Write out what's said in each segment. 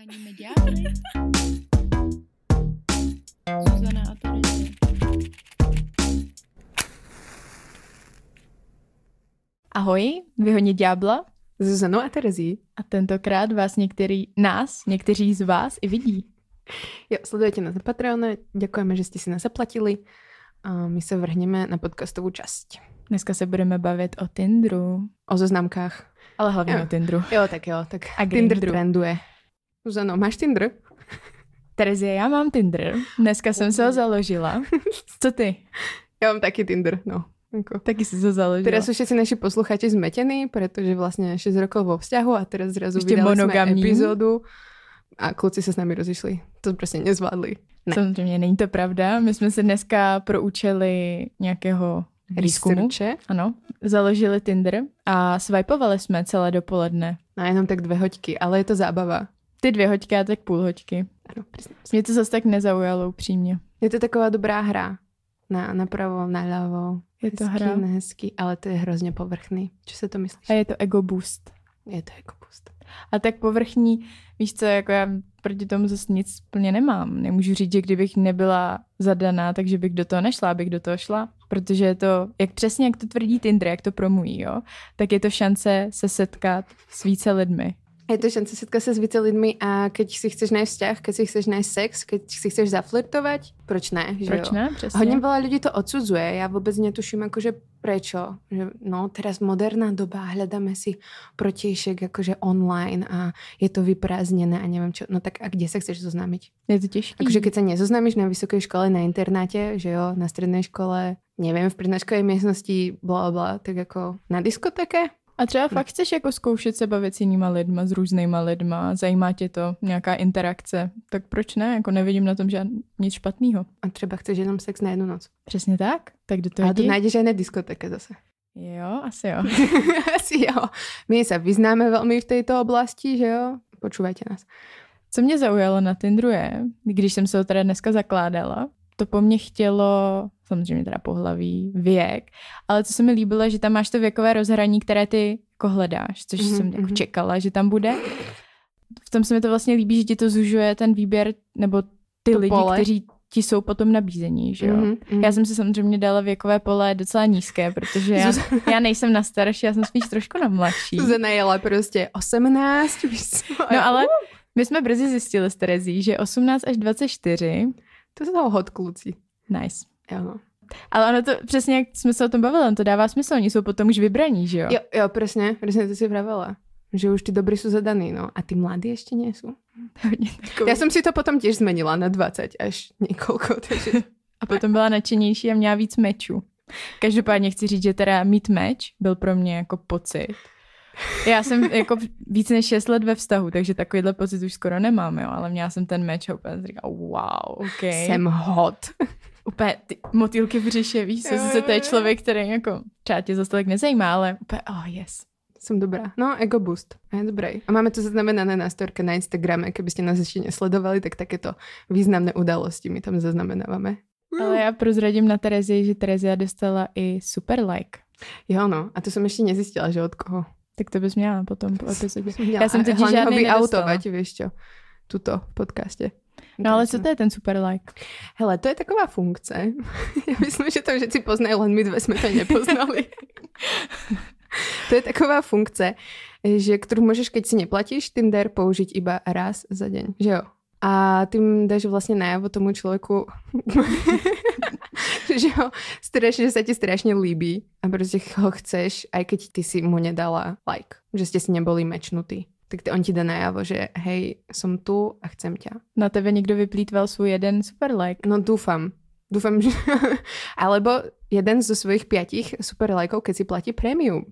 Přeháníme ďábly. Zuzana a Terezie. Ahoj, vyhodně ďábla. Zuzanou a Terezí. A tentokrát vás některý, nás, někteří z vás i vidí. Jo, sledujete nás na Patreone, děkujeme, že jste si nás zaplatili. A my se vrhneme na podcastovou část. Dneska se budeme bavit o Tinderu. O zoznamkách. Ale hlavně Jo. o Tinderu. Jo, tak jo, tak A Tinder trenduje. Zuzano, máš Tinder? Terezie, já mám Tinder. Dneska jsem se ho založila. Co ty? Já mám taky Tinder, no. Jako. Taky jsi to založila. Teraz sú všetci naši posluchači zmetení, pretože vlastne 6 rokov vo vzťahu a teraz zrazu Ešte vydali monogamní. sme epizódu a kluci sa s nami rozišli. To prostě nezvládli. Ne. Samozřejmě není to pravda. My jsme se dneska pro účely nějakého výzkumu Researche. ano, založili Tinder a swipovali jsme celé dopoledne. No jenom tak dve hoďky, ale je to zábava. Ty dvě hoďky a tak půl hoďky. Ano. Mě to zase tak nezaujalo upřímně. Je to taková dobrá hra. Na, napravo, naľavo. Je to hezký, hra. nehezký, ale to je hrozně povrchný. Co se to myslíš? A je to ego boost. Je to jako pust. A tak povrchní, víš co, jako já proti tomu zase nic plně nemám. Nemůžu říct, že kdybych nebyla zadaná, takže bych do toho nešla, abych do toho šla. Protože je to, jak přesně jak to tvrdí Tinder, jak to promluví, jo, tak je to šance se setkat s více lidmi. Je to šance setkat se s více lidmi a keď si chceš nájsť vzťah, keď si chceš nájsť sex, keď si chceš zaflirtovať, proč ne? Že Proč jo? ne? Přesně. Hodně veľa ľudí to odsudzuje. Ja vôbec netuším, akože prečo. Že, no, teraz moderná doba, hľadáme si protiešek akože online a je to vyprázdnené a neviem čo. No tak a kde sa chceš zoznámiť? Je to těžké. Akože keď sa nezoznámiš na vysokej škole, na internáte, že jo, na strednej škole, neviem, v prednáškovej miestnosti, bla bla, tak jako na diskotéke? A třeba fakt chceš jako zkoušet se bavit s jinýma lidma, s různýma lidma, zajímá tě to, nějaká interakce, tak proč ne? Jako nevidím na tom žádný nic špatného. A třeba chceš jenom sex na jednu noc. Přesně tak, tak do toho Ale to jdi. nájdeš aj na diskotéke zase. Jo, asi jo. Asi jo. My sa vyznáme veľmi v tejto oblasti, že jo? Počúvajte nás. Co mě zaujalo na Tinderu je, když jsem se ho teda dneska zakládala, to po mně chtělo, samozřejmě teda pohlaví, věk, ale co se mi líbilo, že tam máš to věkové rozhraní, které ty jako hledáš, což Mhm, jsem jako mhm. čekala, že tam bude. V tom se mi to vlastně líbí, že ti to zužuje ten výběr, nebo ty To lidi, pole. kteří ti jsou potom nabízení, že jo. Mhm, mhm. Já jsem si samozřejmě dala věkové pole docela nízké, protože já, já nejsem na starší, já jsem spíš trošku na mladší. Zuzana jela prostě 18, víš co? No ale my jsme brzy zjistili s Terezí, že 18 až 24, To jsou hot kluci. nice. Jo. Ale ono to, přesně jak jsme se o tom bavili, on to dává smysl, oni jsou potom už vybraní, že jo? jo, jo, presne, presne to si vravela. Že už tí dobrí sú zadaní, no. A tí mladí. Hodně takový. Ja som si to potom tiež zmenila na 20 až niekoľko, takže... A potom byla nadšenější a měla víc mečů. Každopádně chci říct, že teda mít meč byl pro mě jako pocit. Já jsem jako víc než 6 let ve vztahu, takže takovýhle pocit už skoro nemám, jo, ale měla jsem ten meč a úplně jsem říkala, wow, ok. Jsem hot. Úplně ty motýlky v břiše, víš, co, Jo, se to je člověk, který jako třeba tě zase tolik nezajímá, ale úplně, oh yes. Som dobrá. No, ego boost. A je dobré. A máme to zaznamenané na storke na Instagrame. Keby ste nás ešte nesledovali, tak takéto významné udalosti my tam zaznamenávame. Ale já prozradím na Terezi, že Terezia dostala i super like. Jo, no. A to som ešte nezistila, že od koho. Tak to bys měla potom po epizodě. Měla Já jsem totiž ho žádný vyautovať, vieš čo, tuto v podcaste. No ale co to je ten super like? Hele, to je taková funkce. Já myslím, že to všetci poznají, len my dve jsme to nepoznali. to je taková funkce, že ktorú môžeš, keď si neplatíš Tinder, použiť iba raz za deň. Že jo? A tým dáš vlastne najavo tomu človeku, že ho strašne, že sa ti strašne líbí a proste ho chceš, aj keď ty si mu nedala like, že ste si neboli mečnutí. Tak on ti dá najavo, že hej, som tu a chcem ťa. Na tebe někdo vyplýtval svůj jeden super like. No dúfam. Dúfam, že... Alebo jeden zo svojich piatich super lajkov, keď si platí prémium.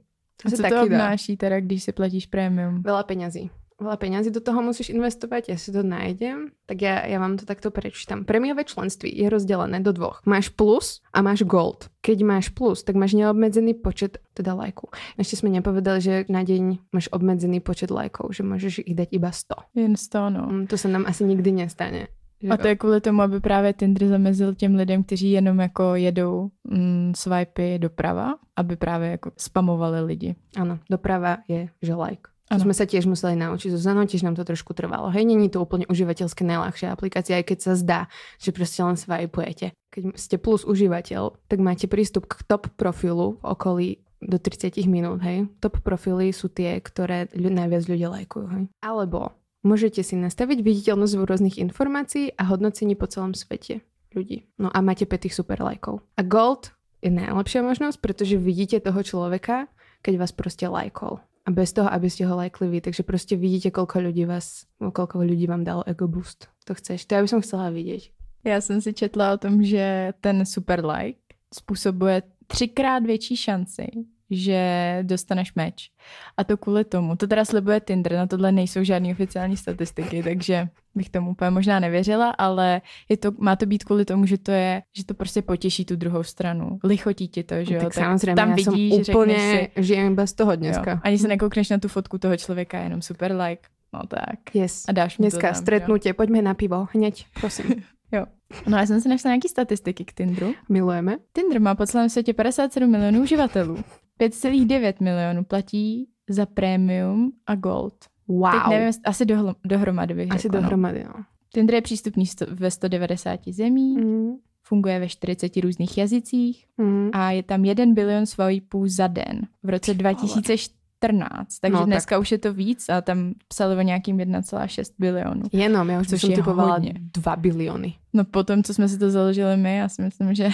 A To co to obnáší teda, když si platíš prémium? Veľa peňazí. Veľa peňazí do toho musíš investovať, ja si to nájdem. Tak ja, ja vám to takto prečítam. Prémiové členství je rozdelené do dvoch. Máš plus a máš gold. Keď máš plus, tak máš neobmedzený počet teda lajkov. Ešte sme nepovedali, že na deň máš obmedzený počet lajkov, že môžeš ich dať iba 100. Jen 100, no. Mm, To sa nám asi nikdy nestane. Že A to je kvůli tomu, aby právě Tinder zamezil těm lidem, kteří jenom jako jedou mm, swipey doprava, aby právě jako spamovali lidi. Áno, doprava je, že like. To sme sa tiež museli naučiť. Zuzano, tiež nám to trošku trvalo. Hej, není to úplne užívateľské najľahšia aplikácia, aj keď sa zdá, že proste len swipujete. Keď ste plus užívateľ, tak máte prístup k top profilu v okolí do 30 minút, hej. Top profily sú tie, ktoré ľu- najviac ľudia lajkujú, hej. Alebo môžete si nastaviť viditeľnosť v rôznych informácií a hodnocení po celom svete ľudí. No a máte 5 super lajkov. A gold je najlepšia možnosť, pretože vidíte toho človeka, keď vás proste lajkol a bez toho, aby ste ho lajkli vy. Takže proste vidíte, koľko ľudí vás, koľko ľudí vám dalo ego boost. To chceš. To ja by som chcela vidieť. Já jsem si četla o tom, že ten super like způsobuje třikrát větší šanci, že dostaneš meč. A to kvůli tomu. To teda slibuje Tinder, na tohle nejsou žádné oficiální statistiky, takže bych tomu úplně možná nevěřila, ale je to, má to být kvůli tomu, že to je, že to prostě potěší tu druhou stranu. Lichotí ti to, že jo. Tak, tak samozřejmě, tam já vidíš, jsem úplně si, žijem bez toho dneska. Jo, ani se nekoukneš na tu fotku toho člověka, jenom super like. No tak. Yes. A dáš mu Dneska to tam, stretnutie, poďme na pivo, hneď, prosím. Jo. No já jsem si našla nějaký statistiky k Tinderu. Milujeme. Tinder má po celém světě 57 milionů uživatelů. 5,9 milionů platí za premium a gold. Wow. Teď nevím, asi dohlo, dohromady bych Asi řekla, no. dohromady, no. Tinder je přístupný sto, ve 190 zemí, Mm. funguje ve 40 různých jazycích Mm. a je tam 1 bilion swipů za den v roce 2014. Takže No, tak. dneska už je to víc a tam psali o nějakým 1,6 bilionu. Jenom, já už Což jsem je typovala hodně. 2 biliony. No potom, co jsme si to založili my, já si myslím, že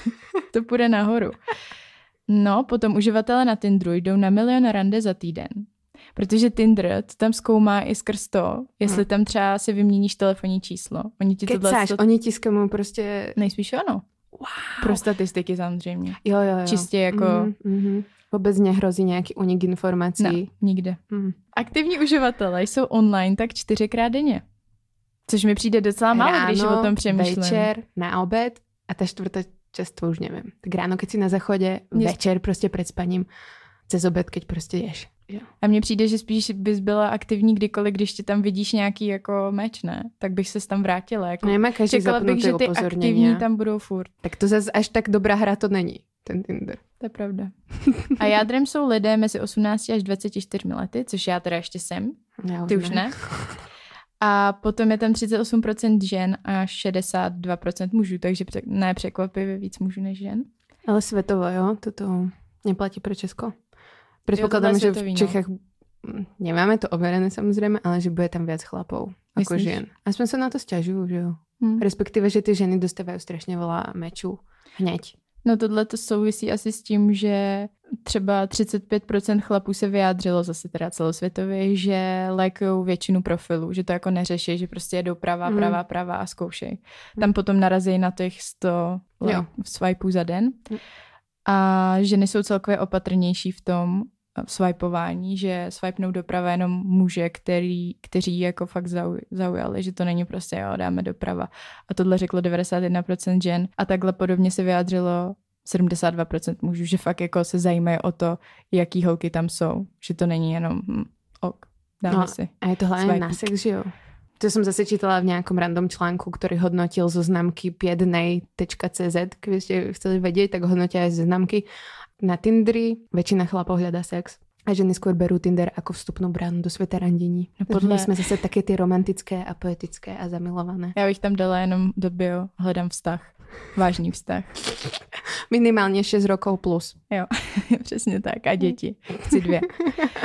to půjde nahoru. No, potom uživatelé na Tinderu jdou na milion rande za týden. Protože Tinder to tam zkoumá i skrz to, jestli tam třeba si vyměníš telefonní číslo. Oni ti tohle... Kecáš, to... oni ti prostě... Nejspíš ano. Wow. Pro statistiky samozřejmě. Jo, jo, jo. Čistě jako... Mm, mm. Vůbec nehrozí nějaký unik informací. Ne, nikde. Mm. Aktivní uživatelé jsou online tak čtyřikrát denně. Což mi přijde docela málo, když o tom přemýšlím. večer, na obed a ta čtvrtá časť to už nevím. Tak ráno, keď si na záchode, Mně- večer prostě před spaním, cez obed, keď prostě ješ. Jo. A mně přijde, že spíš bys byla aktivní kdykoliv, když ti tam vidíš nějaký jako meč, ne? Tak bych se tam vrátila. Jako... Nemá každý Čekala bych, že ty aktivní tam budou furt. Tak to zase až tak dobrá hra to není, ten Tinder. To je pravda. A jádrem jsou lidé mezi 18 až 24 lety, což já teda ještě jsem, Já ty už ne. A potom je tam 38% žen a 62% mužů, takže pře- ne překvapivě víc mužů než žen. Ale svetovo, jo? Toto neplatí pro Česko. Predpokladám, tohle že v no. Čechách mm, nemáme to overené samozrejme, ale že bude tam viac chlapov ako Myslíš? žien. Aspoň sa na to sťažujú, že jo. Hm. Respektíve, že ty ženy dostávajú strašně veľa mečů hneď. No tohle to souvisí asi s tím, že třeba 35% chlapů se vyjádřilo zase teda celosvětově, že lajkují většinu profilů, že to jako neřeší, že prostě jedou pravá, Mm. pravá, pravá a zkoušej. Tam potom narazí na těch 100 like, Jo. swipeů za den. Mm. A ženy jsou celkově opatrnější v tom eh, v swipování, že swipnou doprava jenom muže, který, kteří jako fakt zau, zaujali, že to není prostě jo, dáme doprava. A tohle řeklo 91% žen a takhle podobně se vyjádřilo 72% mužů, že fakt jako se zajímají o to, jaký holky tam jsou. Že to není jenom hm, ok, dáme No, si. A je to Swipík. na sex, že jo? To som zase čítala v nejakom random článku, ktorý hodnotil zo známky piednej.cz, keby ste chceli vedieť, tak hodnotia aj zo známky. Na Tinderi väčšina chlapov hľadá sex. A ženy skôr berú Tinder ako vstupnú bránu do sveta randení. No podle- My sme zase také ty romantické a poetické a zamilované. Já bych tam dala jenom do bio, hledám vztah. Vážný vztah. Minimálne 6 rokov plus. Jo, přesně tak. A děti. Chci dvě.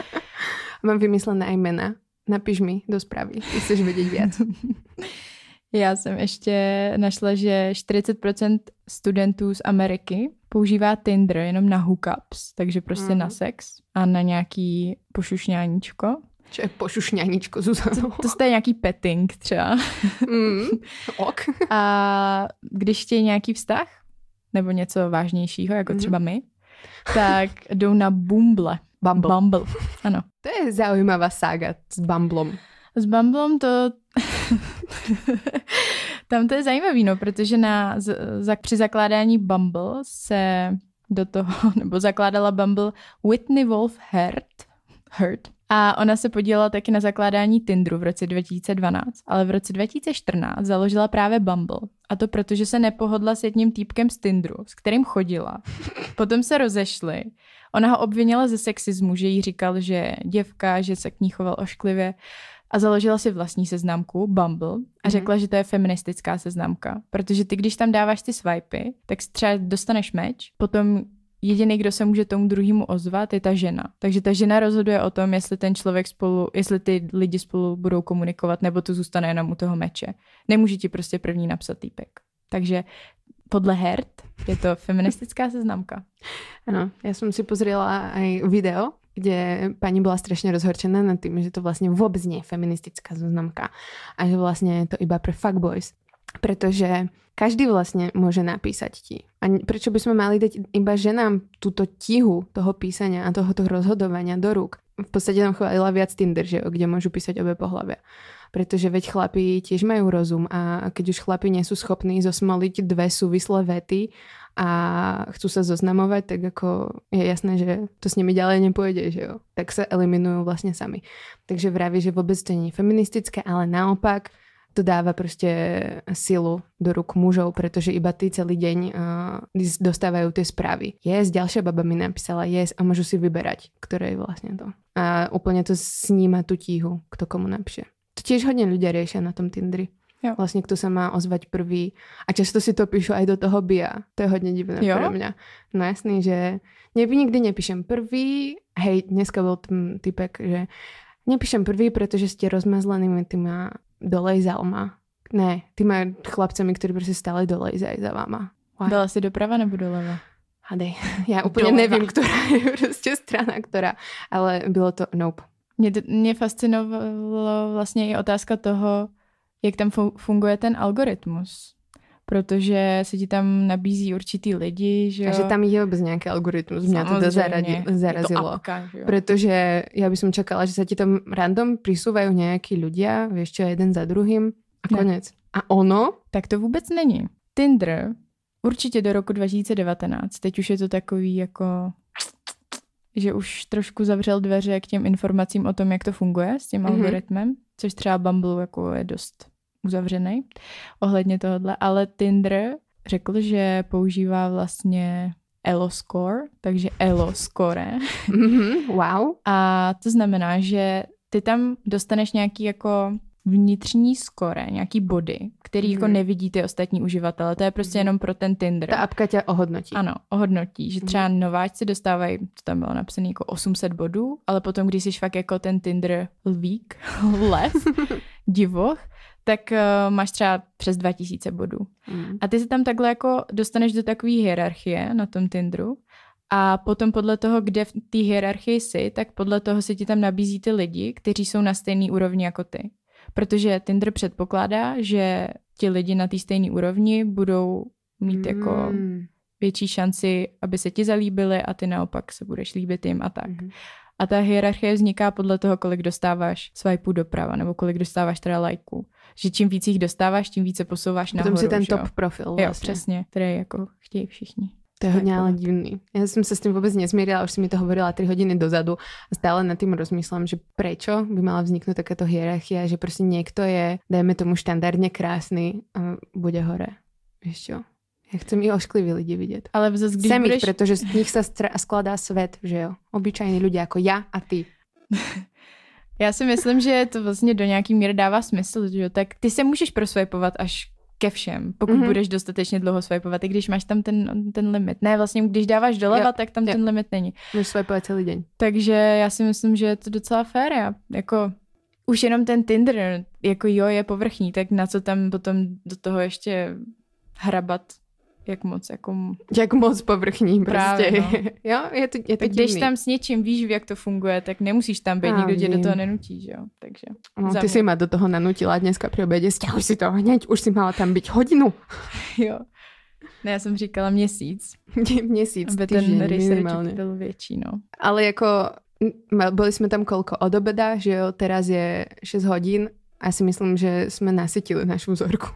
Mám vymyslené aj mena. Napíš mi do správy, keď chceš vedieť viac. Já jsem ještě našla, že 40% studentů z Ameriky používá Tinder jenom na hookups, takže prostě Mhm. na sex a na nějaký pošušňáníčko. Je pošušňaníčko, Zuzano? To je nějaký petting třeba. Mm, ok. A když chtějí nějaký vztah, nebo něco vážnějšího, jako Mhm. třeba my, tak jdou na Bumble. Bumble. Bumble, ano. To je zaujímavá saga s Bumblom. S Bumblem to... Tam to je zajímavý, no, protože na, z, za, při zakládání Bumble se do toho, nebo zakládala Bumble Whitney Wolf Hurt, Hurt. A ona se podílela taky na zakládání Tinderu v roce 2012, ale v roce 2014 založila právě Bumble. A to proto, že se nepohodla s jedním týpkem z Tinderu, s kterým chodila. Potom se rozešli. Ona ho obvinila ze sexismu, že jí říkal, že je děvka, že se k ní choval ošklivě a založila si vlastní seznamku Bumble a řekla, mm-hmm. že to je feministická seznamka, protože ty, když tam dáváš ty swipy, tak třeba dostaneš meč, potom jediný, kdo se může tomu druhému ozvat, je ta žena. Takže ta žena rozhoduje o tom, jestli ten člověk spolu, jestli ty lidi spolu budou komunikovat, nebo to zůstane jenom u toho meče. Nemůže ti prostě první napsat týpek. Takže podle Hert je to feministická seznamka. Ano, já jsem si pozrela aj video, kde pani bola strašne rozhorčená nad tým, že to vlastne vôbec nie je feministická zoznamka a že vlastne je to iba pre fuckboys. Pretože každý vlastne môže napísať ti. A prečo by sme mali dať iba ženám túto tihu toho písania a tohoto rozhodovania do rúk? V podstate tam chválila viac Tinder, že, kde môžu písať obe pohľavia. Pretože veď chlapi tiež majú rozum a keď už chlapi nie sú schopní zosmoliť dve súvislé vety a chcú sa zoznamovať, tak ako je jasné, že to s nimi ďalej nepôjde, že jo. Tak sa eliminujú vlastne sami. Takže vraví, že vôbec to nie je feministické, ale naopak to dáva proste silu do ruk mužov, pretože iba tí celý deň uh, dostávajú tie správy. Yes, ďalšia baba mi napísala yes a môžu si vyberať, ktoré je vlastne to. A úplne to sníma tú tíhu, kto komu napíše. To tiež hodne ľudia riešia na tom Tindri. Jo. Vlastne kto sa má ozvať prvý. A často si to píšu aj do toho bia. To je hodne divné jo? pre mňa. No jasný, že ne, nikdy nepíšem prvý. Hej, dneska bol ten typek, že nepíšem prvý, pretože ste rozmazlenými týma dolejzalma. Ne, týma chlapcami, ktorí proste stále dolejzajú za vama. Wow. Dala si doprava nebo doleva? Hadej, ja úplne doleva. neviem, ktorá je proste strana, ktorá, ale bylo to nope. Mě, mě fascinovalo vlastně i otázka toho, jak tam funguje ten algoritmus. Protože se ti tam nabízí určitý lidi, že jo? A že tam je vůbec nějaký algoritmus, mě to zaradi, zarazilo. To apka, že jo? Protože já bych čakala, že se ti tam random prisúvají nějaký ľudia, víš čo, jeden za druhým a konec. Ne. A ono? Tak to vůbec není. Tinder určitě do roku 2019, teď už je to takový jako že už trošku zavřel dveře k těm informacím o tom, jak to funguje s tím mm-hmm. algoritmem, což třeba Bumble jako je dost uzavřený ohledně tohohle, ale Tinder řekl, že používá vlastně Elo Score, takže Elo Score. Mm-hmm, wow. A to znamená, že ty tam dostaneš nějaký jako vnitřní skore, nějaký body, který mm. jako mhm. nevidí ty ostatní uživatele. To je prostě mm. jenom pro ten Tinder. Ta apka tě ohodnotí. Ano, ohodnotí, že třeba mm. nováčci dostávají, to tam bylo napsané jako 800 bodů, ale potom, když jsi fakt jako ten Tinder lvík, lev, divoch, tak uh, máš třeba přes 2000 bodů. Mm. A ty se tam takhle jako dostaneš do takové hierarchie na tom Tinderu a potom podle toho, kde v té hierarchii jsi, tak podle toho se ti tam nabízí ty lidi, kteří jsou na stejné úrovni jako ty. Protože Tinder předpokládá, že ti lidi na té stejné úrovni budou mít jako mm. jako větší šanci, aby se ti zalíbili a ty naopak se budeš líbit jim a tak. Mm. A ta hierarchie vzniká podle toho, kolik dostáváš swipe doprava nebo kolik dostáváš teda lajků. Že čím víc jich dostáváš, tím více posouváš nahoru. Potom si ten top jo? profil vlastně. Jo, přesně, který jako chtějí všichni. To je hodně ale divný. Já jsem se s tím vůbec nesmírila, už si mi to hovorila 3 hodiny dozadu a stále nad tím rozmýšlám, že prečo by mala vzniknout takéto hierarchia, že prostě někdo je, dajme tomu štandardně krásný a bude hore. Víš čo? Já chcem i ošklivý lidi vidět. Ale zase, když Chcem budeš... ich, protože z nich se skladá svět, že jo? Obyčajní lidi jako já a ty. Já si myslím, že to vlastně do nějaký míry dává smysl, že jo? Tak ty se můžeš prosvajpovat až ke všem, pokud mm-hmm. budeš dostatečně dlouho swipeovat, i když máš tam ten, ten limit. Ne, vlastně když dáváš doleva, jo, tak tam jo. ten limit není. Můžeš swipovat celý den. Takže já si myslím, že je to docela fér. Já, jako už jenom ten Tinder, jako jo, je povrchní, tak na co tam potom do toho ještě hrabat jak moc jako... Jak moc povrchní Právě, prostě. No. jo, je to, je to Když tam s něčím víš, jak to funguje, tak nemusíš tam být, nikdo tě do toho nenutí, že jo. Takže no, ty si ma do toho nanutila dneska při obědě, stěhuj si to hněď, už si mala tam být hodinu. jo. Ne, já jsem říkala měsíc. měsíc, Aby ten research byl větší, no. Ale jako byli jsme tam kolko od obeda, že jo, teraz je 6 hodin a si myslím, že jsme nasytili našu vzorku.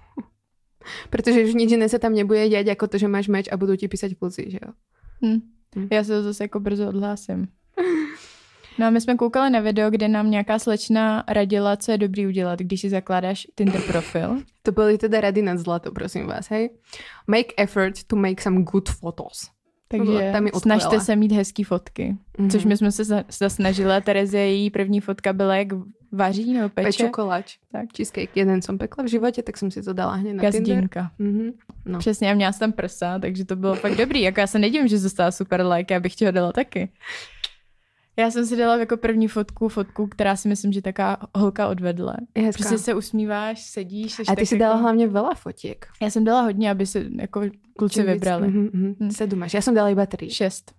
Protože už nič jiné se tam nebude dělat, jako to, že máš meč a budou ti písať kluci, že jo? Hm. Hm. Já se to zase jako brzo odhlásím. No a my jsme koukali na video, kde nám nějaká slečna radila, co je dobrý udělat, když si zakládáš Tinder profil. To byly teda rady nad zlato, prosím vás, hej? Make effort to make some good photos. Takže Tam snažte se mít hezký fotky. Mhm. Což my jsme se za- za snažili a Terezie, její první fotka byla jak vaří nebo peče. Peču koláč. Tak. Cheesecake. Jeden som pekla v životě, tak jsem si to dala hned na Tinder. Gazdinka. Mhm. No. Přesně, a měla jsem tam prsa, takže to bylo fakt dobrý. Jako já se nedivím, že dostala super like, já bych ti ho dala taky. Já jsem si dala jako první fotku, fotku, která si myslím, že taká holka odvedle. Je hezká. Prostě se usmíváš, sedíš. seš A ty si dala jako... hlavně veľa fotiek. Já jsem dala hodně, aby se jako kluci Čím vybrali. Mhm, mhm. Hm. Sedm. Já jsem dala iba tři. Šest.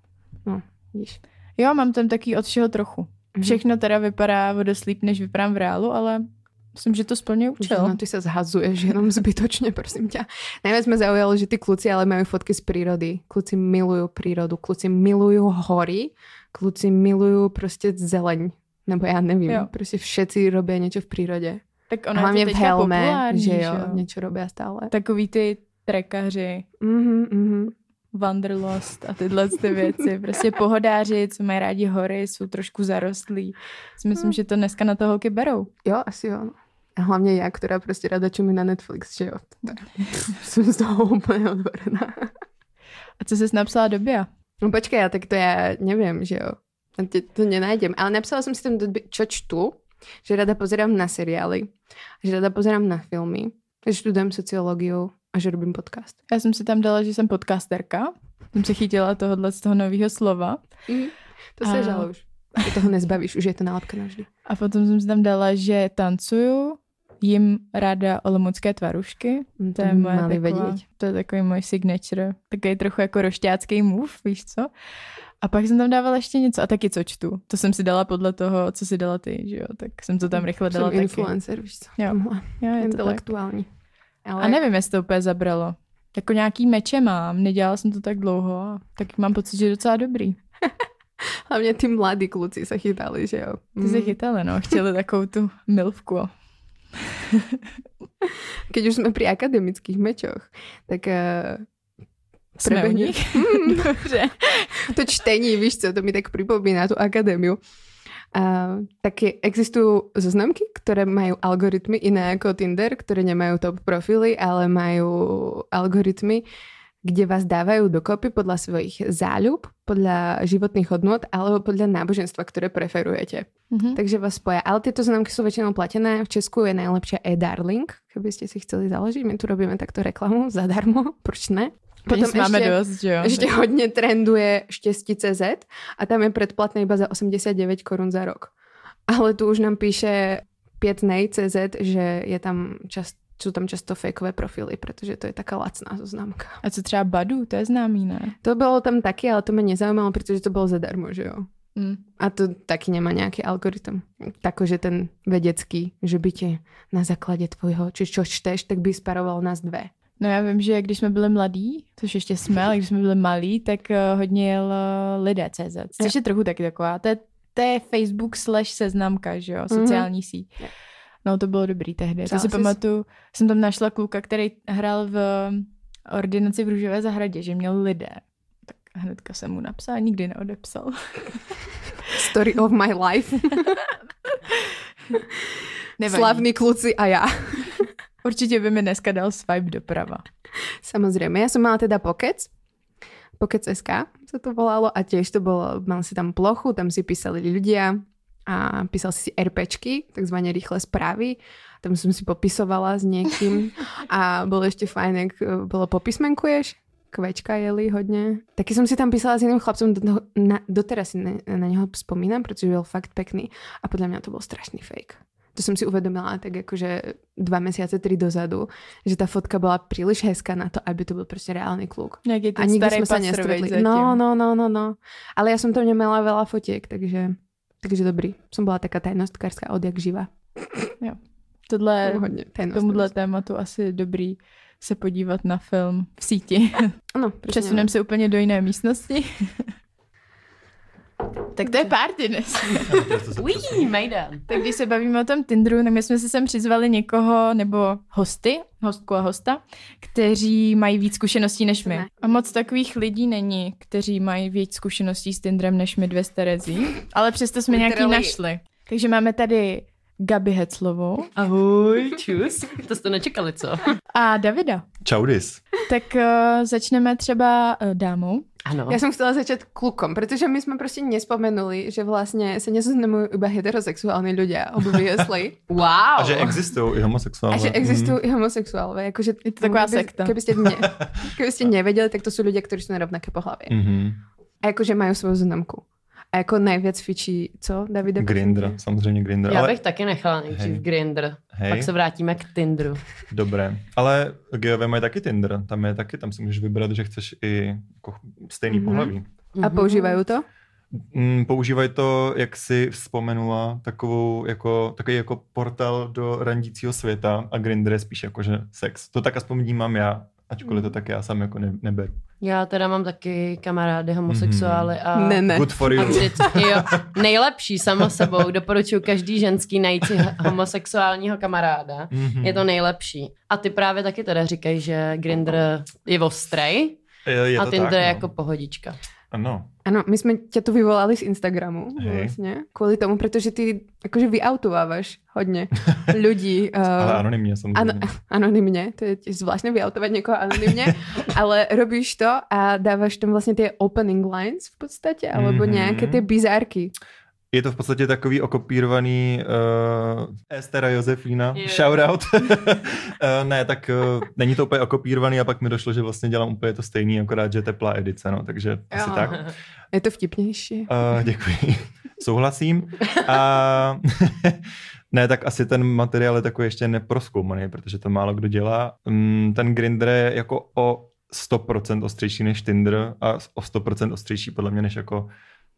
Vidíš. Jo, mám tam taky od všeho trochu. Mhm. Všechno teda vypadá vodoslíp, než vypadám v reálu, ale myslím, že to splňuje účel. No, ty sa zhazuješ jenom zbytočne, prosím ťa. Najviac ma zaujalo, že tí kluci ale majú fotky z prírody. Kluci milujú prírodu, kluci milujú hory, kluci milujú prostě zeleň. Nebo já nevím, Jo. jo. prostě všetci robia niečo v prírode. Tak ona hlavně je v helme, že jo, niečo robia stále. Takový ty trekaři, Mhm, mhm. Wanderlust a tyhle ty věci. Prostě pohodáři, co mají rádi hory, jsou trošku zarostlí. Si myslím, že to dneska na to holky berou. Jo, asi jo. A hlavně já, která prostě rada čumí na Netflix, že jo. Jsem z toho úplně odvarená. A co jsi napsala do Bia? No počkej, a tak to já nevím, že jo. Te- to nenájdem. Ale napsala som si tam, čo čtu, že rada pozerám na seriály, že rada pozerám na filmy, že študujem sociológiu a že robím podcast. Já jsem si tam dala, že jsem podcasterka. Jsem se chytila tohohle z toho nového slova. To se A- žalo už. Ty toho nezbavíš, už je to nálepka navždy. A potom jsem si tam dala, že tancuju, jim ráda olomoucké tvarušky. Mm, To je moje taková, vědět. to je takový můj signature. Takový trochu jako rošťácký move, víš co? A pak jsem tam dávala ještě něco a taky co čtu. To jsem si dala podle toho, co si dala ty, že jo? Tak jsem to tam rychle dala Jsem taky. influencer, víš co. Jo. Jo, je to tak. Ale A nevím, jestli to úplně zabralo. Jako nějaký meče mám, nedělala jsem to tak dlouho, a tak mám pocit, že je docela dobrý. hlavně ty mladí kluci se chytali, že jo. Ty se Mm. chytali, no, chtěli takovou tu milvku. Keď už jsme při akademických mečoch, tak uh, Jsme u nich? Dobře. to čtení, víš co, to mi tak pripomíná tu akadémiu. Uh, taky existujú zoznamky, ktoré majú algoritmy iné ako Tinder, ktoré nemajú top profily, ale majú algoritmy, kde vás dávajú dokopy podľa svojich záľub, podľa životných hodnot alebo podľa náboženstva, ktoré preferujete. Mhm. Takže vás spoja. Ale tieto zoznamky sú väčšinou platené. V Česku je najlepšia e-darling, keby ste si chceli založiť. My tu robíme takto reklamu zadarmo, proč ne? Peněz máme dost, že jo? Ešte hodne trenduje štěstí.cz a tam je predplatné iba za 89 korun za rok. Ale tu už nám píše 5nej.cz, že je tam čas, sú tam často fakeové profily, protože to je taká lacná zoznamka. A co třeba Badu, to je známý, ne? To bylo tam taky, ale to mě nezaujímalo, protože to bylo zadarmo, že jo. Mm. A to taky nemá nějaký algoritm. Takže ten vedecký, že by tě na základě tvojho, či čo čteš, tak by sparoval nás dve. No já vím, že když jsme byli mladí, což ještě jsme, ale když jsme byli malí, tak uh, hodně jel uh, lidé CZ, což je trochu taky taková, to je, to je Facebook slash seznamka, že jo, sociální mm-hmm. síť. No to bylo dobrý tehdy. Psala To si jsi- pamatuju, jsem tam našla kluka, který hrál v eh, ordinaci v Růžové zahradě, že měl lidé. Tak hnedka jsem mu napsala, nikdy neodepsal. Story of my life. Nevadí. Slavní kluci a já. Určitě by mi dneska dal swipe doprava. Samozrejme, ja som mala teda Pokec, Pokec.sk sa to volalo a tiež to bolo, mal si tam plochu, tam si písali ľudia a písal si si RPčky, takzvané rýchle správy. Tam som si popisovala s niekým a bolo ešte fajn, jak e, bolo popismenkuješ, kvečka jeli hodně. Taky jsem si tam písala s jiným chlapcem, do, toho- na, doteraz si na, na něho vzpomínám, protože byl fakt pekný a podle mě to byl strašný fake. To jsem si uvedomila tak jakože dva mesiace, tři dozadu, že ta fotka byla příliš hezká na to, aby to byl prostě reálný kluk. Nějaký A nikdy jsme se nestretli. No, no, no, no, no. Ale já jsem tam nemala veľa fotiek, takže, takže dobrý. Som byla taká tajnostkárská od jak živa. Tohle, Hodně tomuhle tématu asi dobrý se podívat na film v síti. Ano. Přesuneme se úplně do jiné místnosti. tak to je party dnes. Ují, Majdan. tak když se bavíme o tom Tinderu, tak my jsme si sem přizvali někoho, nebo hosty, hostku a hosta, kteří mají víc zkušeností než my. A moc takových lidí není, kteří mají víc zkušeností s Tinderem než my dvě s Terezí, ale přesto jsme nějaký našli. Takže máme tady Gabi Heclovou Ahoj, čus. To jste nečekali, co? a Davida. Čaudis. Tak uh, začneme třeba uh, dámou. Ano. Já jsem chtěla začít klukom, protože my jsme prostě nespomenuli, že vlastně se nezoznamují iba heterosexuální lidé, obviously. Wow. A že existují i homosexuálové. A že existují Mm. i homosexuálové. Jakože, Je to taková keby- sekta. Kdybyste, mě, kdybyste nevěděli, tak to jsou lidé, kteří jsou nerovnaké pohlavě. Mhm. A jakože mají svou známku. A jako nejvíc fičí, co, Davide? Grindr, samozřejmě Grindr. Já Ale bych taky nechala nejdřív. Grindr. Hej. Pak se vrátíme k Tinderu. Dobré. Ale geové mají taky Tinder. Tam je taky, tam si můžeš vybrat, že chceš i jako stejný Mhm. pohlaví. A používají to? Mm, používají to, jak si vzpomenula, takovou jako, takový jako portál do randícího světa a Grindr je spíš jako, že sex. To tak aspoň vnímám já, ačkoliv to tak já sám jako ne, neberu. Já teda mám taky kamarády homosexuály a... Ne, ne. Good for A you. vždycky, jo, nejlepší samo sebou, doporučuji každý ženský najít si homosexuálního kamaráda. Mhm. Je to nejlepší. A ty právě taky teda říkají, že Grindr je ostrej je, je a to Tinder tak, je no. jako pohodička. Ano. Ano, my jsme tě tu vyvolali z Instagramu Hej. vlastně, kvůli tomu, protože ty jakože vyautováváš hodně lidí. Uh, Ale anonymně samozřejmě. Ano, anonymně, to je tiež zvláštne vyautovať niekoho anonymně, ale robíš to a dávaš tam vlastně ty opening lines v podstatě, alebo Mhm. nějaké ty bizárky. Je to v podstatě takový okopírovaný uh, Estera Josefína, Jo. shoutout. uh, ne, tak uh, není to úplně okopírovaný a pak mi došlo, že vlastně dělám úplně to stejný, akorát, že teplá edice, no, takže asi Jo. tak. Je to vtipnější. Uh, děkuji. Souhlasím. A ne, tak asi ten materiál je takový ještě neproskoumaný, protože to málo kdo dělá. Mm, ten Grindr je jako o 100% ostřejší než Tinder a o 100% ostřejší podle mě než jako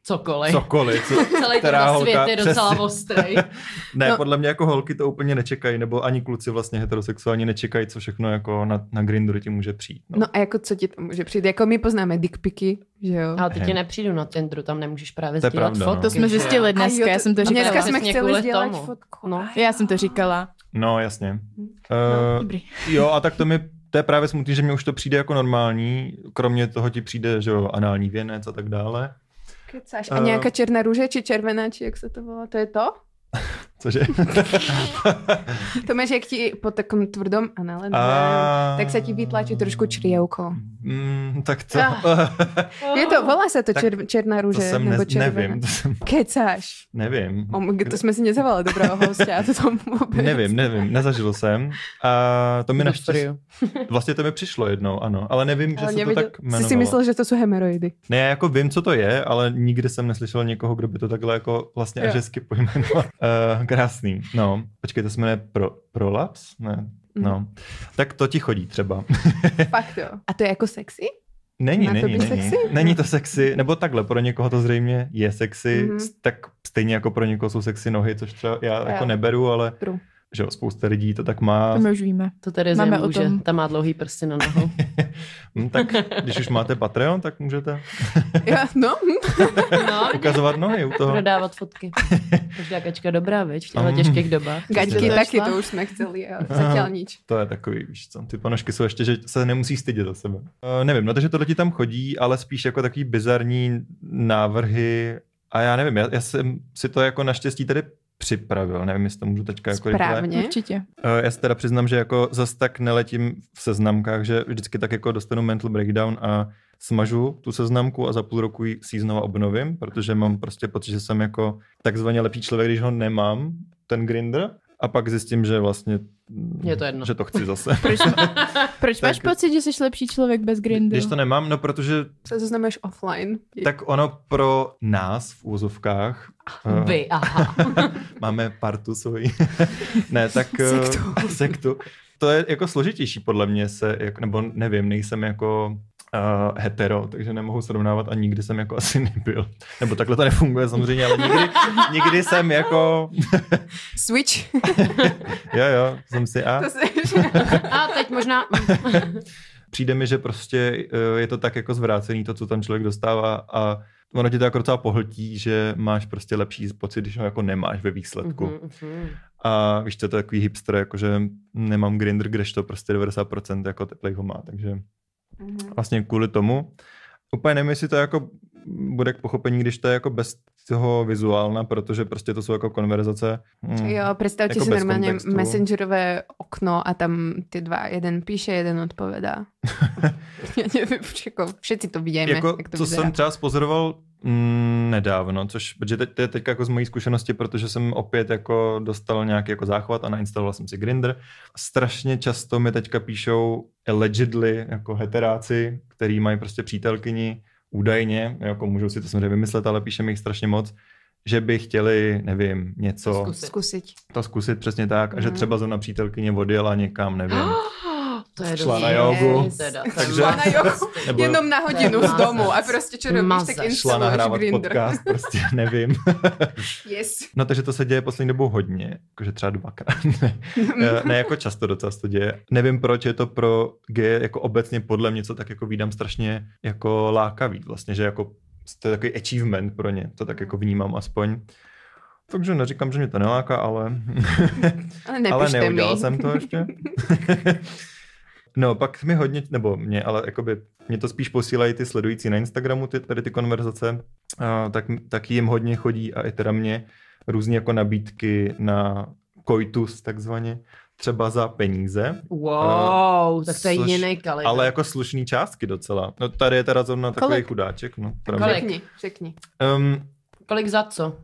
Cokoliv. cokoliv. Co, Celý která ten holka- svět je docela přesně. ostrej. Ne, No. no. podle mě jako holky to úplně nečekají, nebo ani kluci vlastně heterosexuálně nečekají, co všechno jako na, na Grindru ti může přijít. No. No a jako co ti tam může přijít? Jako my poznáme dickpiky, že jo? Ale ti nepřijdu na Tinderu, tam nemůžeš právě To je sdílet pravda, fotky. no. To jsme zjistili dneska, jo, já jsem to Dneska říkala. jsme Přesně chtěli sdělat tomu. fotku. No. Já jsem to říkala. no jasně. No, Uh, Dobrý. jo, a tak to mi to je právě smutný, že mi už to přijde jako normální, kromě toho ti přijde, že jo, anální věnec a tak dále. Kecáš. A Eh. nějaká černá růže, či červená, či jak se to volá? To je to? Cože? To máš, jak ti po takom tvrdom anále, A- tak se ti vytlačí trošku črievko. Mm, tak to... Je to, volá se to čer, černá to růže, jsem nebo ne, nevím, to jsem, Kecáš. nevím. God, to jsme si nezavolali dobrého hosta, to tam vůbec. Nevím, nevím, nezažil jsem. A to mi naštěstí, vlastně to mi přišlo jednou, ano, ale nevím, že Ale se to tak jsi jmenovalo. si myslel, že to jsou hemeroidy. Ne, já jako vím, co to je, ale nikdy jsem neslyšel někoho, kdo by to takhle jako vlastně Jo. až hezky pojmenoval. Uh, krásný. No, počkej, to se jmenuje pro, Prolaps? Ne, Mhm. no. Tak to ti chodí třeba. Fakt jo. A to je jako sexy? Není, Má to není, není. sexy? Není to sexy, nebo takhle, pro někoho to zřejmě je sexy, Mhm. tak stejně jako pro někoho jsou sexy nohy, což třeba já Jo. jako neberu, ale True. Že jo, spousta lidí to tak má. To my už víme. To tady Máme Máme o tom. Tam má dlouhý prsty na nohu. Hm, tak když už máte Patreon, tak můžete Ja, no, No, ukazovat nohy u toho. prodávat fotky. Každá kačka dobrá, viď? V těchto Mm. těžkých dobách. gaťky to taky, šla? to už jsme chceli, a zatiaľ nič. To je takový, víš co, ty ponožky jsou ještě, že se nemusí stydět za sebe. Uh, nevím, no takže tohle ti tam chodí, ale spíš jako takový bizarní návrhy a já nevím, já, já jsem si to jako naštěstí tady připravil, nevím, jestli to můžu teďka jako rychle. Správně. Určitě. Uh, já si teda přiznám, že jako zas tak neletím v seznamkách, že vždycky tak jako dostanu mental breakdown a smažu tu seznamku a za půl roku ji si ji znova obnovím, protože mám prostě pocit, že jsem jako takzvaně lepší člověk, když ho nemám, ten grinder, a pak zjistím, že vlastně Je to jedno. že to chci zase. Proč, proč máš Tak- pocit, že jsi lepší člověk bez Grindu? Když to nemám, no protože Se zoznamuješ offline. tak ono pro nás v úzovkách eh, Vy, aha. máme partu svoji. ne, tak... eh, Sektu. sektu. To je jako složitější podle mě se, jako, nebo nevím, nejsem jako uh, hetero, takže nemohu srovnávat a nikdy jsem jako asi nebyl. Nebo takhle to nefunguje samozřejmě, ale nikdy, nikdy jsem jako, Switch. jo jo, jsem si a to A teď možná... přijde mi, že prostě eh, je to tak jako zvrácený to, co tam člověk dostává a ono tě to jako docela pohltí, že máš prostě lepší pocit, když ho jako nemáš ve výsledku. Mhm, mhm. A víš, to je takový hipster, jakože nemám grinder, kdežto prostě 90% jako teplej ho má, takže vlastně kvůli tomu. Úplně nevím, jestli to jako bude k pochopení, když to je jako bez toho vizuálna, protože prostě to jsou jako konverzace. mm, Jo, představte Jako si normálně kontextu. messengerové okno a tam ty dva, jeden píše, jeden odpovedá. Já nevím, jako všetci to vidíme, Jako, jak to co vyzerá. jsem třeba spozoroval mm, nedávno, což, protože teď, to je teď jako z mojí zkušenosti, protože jsem opět jako dostal nějaký jako záchvat a nainstaloval jsem si Grindr. Strašně často mi teďka píšou allegedly jako heteráci, který mají prostě přítelkyni, údajně, jako můžou si to samozřejmě vymyslet, ale píše mi jich strašně moc, že by chtěli, nevím, něco, Zkusit. Zkusit. to zkusit přesně tak, a že Mhm. třeba zrovna přítelkyně odjela někam, nevím. To je Šla na jogu. Teda, Takže-. Na jogu. Nebo Jenom na hodinu z domu a prostě čo robíš, tak šla nahrávat Grindr. podcast, prostě nevím. Yes. No takže to se děje poslední dobou hodně, jakože třeba dvakrát. ne, Eh, ne jako často docela se to děje. Nevím proč je to pro geje jako obecně podle mě, co tak jako vídám strašně jako lákavý vlastně, že jako to je takový achievement pro ně, to tak jako vnímám aspoň. Takže neříkám, že mě to neláká, ale, Ale ale neudělal mi. jsem to ještě. No, pak mi hodně, nebo mě, ale jakoby, mě to spíš posílají ty sledující na Instagramu, ty, tady ty konverzace, a, tak, tak jim hodně chodí a i teda mě různé jako nabídky na koitus takzvaně, třeba za peníze, Wow, tak to je Což- jiný kaliber. ale jako slušný částky docela. No tady je teda zrovna takový Kolik? chudáček. No. Kolik? Řekni, řekni. Um, Kolik za co?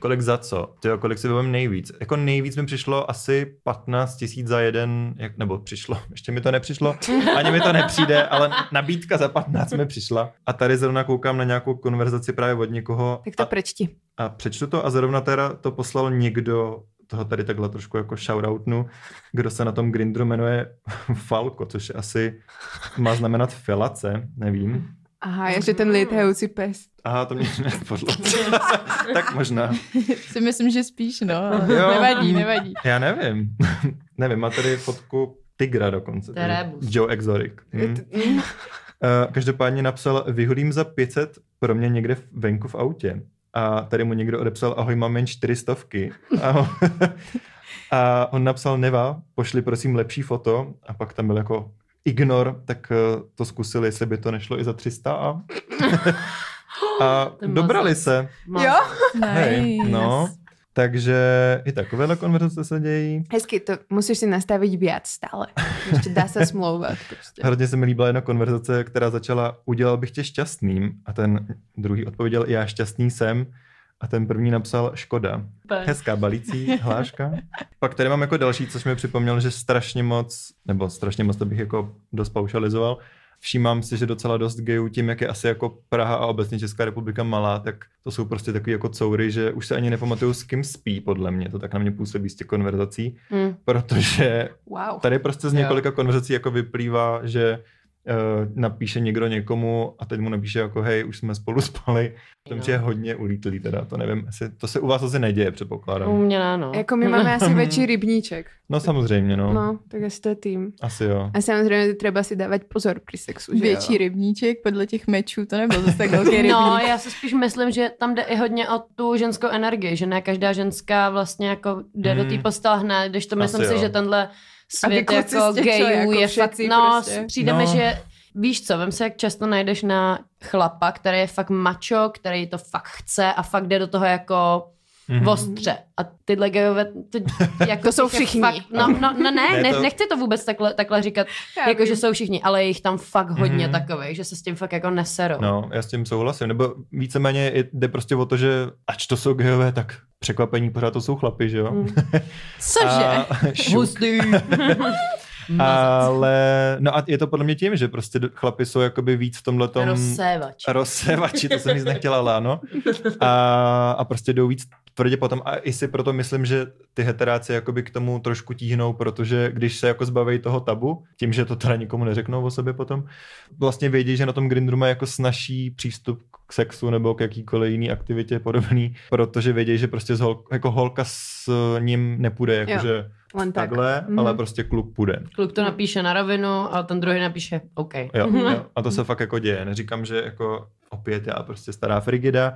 Kolik za co? Tyjo, kolik si vybavím nejvíc? Jako nejvíc mi přišlo asi 15 tisíc za jeden, jak, nebo přišlo, ještě mi to nepřišlo, ani mi to nepřijde, ale nabídka za 15 mi přišla. A tady zrovna koukám na nějakou konverzaci právě od někoho Tak to a, prečti. a přečtu to a zrovna teda to poslal někdo, toho tady takhle trošku jako shoutoutnu, kdo se na tom Grindru jmenuje Falko, což asi má znamenat filace, nevím. Aha, je, že ten létající pes. Aha, to mě nenapadlo. tak možná. Si myslím, že spíš, no. ale Jo. Nevadí, nevadí. Já nevím. nevím, má tady fotku tygra dokonce. Rébus. Joe Exotic. Hmm. Uh, každopádně napsal, vyhodím za 500 pro mě někde v- venku v autě. A tady mu někdo odepsal, ahoj, mám jen čtyři stovky. A, a on napsal, neva, pošli prosím lepší foto. A pak tam byl jako ignor, tak eh, to zkusil, jestli by to nešlo i za 300 a, a dobrali mazec. se. Jo? Hej, Nice. no. Takže i takovéhle konverzace se dějí. Hezky, to musíš si nastavit viac stále. Ještě dá se smlouvat. Prostě. Hrozně se mi líbila jedna konverzace, která začala udělal bych tě šťastným a ten druhý odpověděl já šťastný jsem a ten první napsal škoda. Hezká balící hláška. Pak tady mám jako další, což mi připomněl, že strašně moc, nebo strašně moc to bych jako dost paušalizoval, všímám si, že docela dost gejů tím, jak je asi jako Praha a obecně Česká republika malá, tak to jsou prostě takový jako coury, že už se ani nepamatuju, s kým spí, podle mě. To tak na mě působí z těch konverzací, Hmm. protože Wow. Tady prostě z několika konverzací jako vyplývá, že napíše někdo někomu a teď mu napíše jako hej, už jsme spolu spali. To No. je hodně ulítlý teda, to nevím, asi, to se u vás asi neděje, předpokládám. U mě ne, no. Jako my máme asi větší rybníček. No samozřejmě, no. No, tak asi to je tým. Asi jo. A samozřejmě třeba si dávat pozor při sexu, že Větší jo? rybníček podle těch mečů, to nebyl zase tak velký rybník. No, já si spíš myslím, že tam jde i hodně o tu ženskou energii, že ne každá ženská vlastně jako jde do té Hmm. postele hned, když to myslím Asi si, jo. že tenhle svět jako gayů jako je fakt, no, prostě? přijde mi, No. že víš co, vem se, jak často najdeš na chlapa, který je fakt macho, který to fakt chce a fakt jde do toho jako Mhm. ostře. A tyhle gejové, ty, jako To jsou všichni. Fakt, no, no, no, ne, Ne, ne, to- nechci to vůbec takhle, takhle říkat, Já jako vím. že jsou všichni, ale je jich tam fakt hodně Mhm. takových, že se s tím fakt jako neserou. No, já s tím souhlasím. Nebo víceméně je- jde prostě o to, že ač to jsou gejové, tak překvapení pořád to jsou chlapy, že jo? Mm. Cože? Hustý. Ale, no a je to podle mě tím, že prostě chlapi jsou jakoby víc v tomhle tom... Rozsévač. rozsevači, to jsem nic nechtěla, ano. A, a prostě jdou víc tvrdě potom a i si proto myslím, že ty heteráci jakoby k tomu trošku tíhnou, protože když se jako zbaví toho tabu, tím, že to teda nikomu neřeknou o sobě potom, vlastně vědí, že na tom Grindru má jako snažší přístup k sexu nebo k jakýkoliv jiný aktivitě podobný, protože vědí, že prostě z hol, jako holka s ním nepůjde, jakože Len tak. takhle, Mhm. ale prostě kluk půjde. Kluk to napíše na rovinu a ten druhý napíše OK. Jo, jo. A to se fakt jako děje. Neříkám, že jako opět já prostě stará frigida.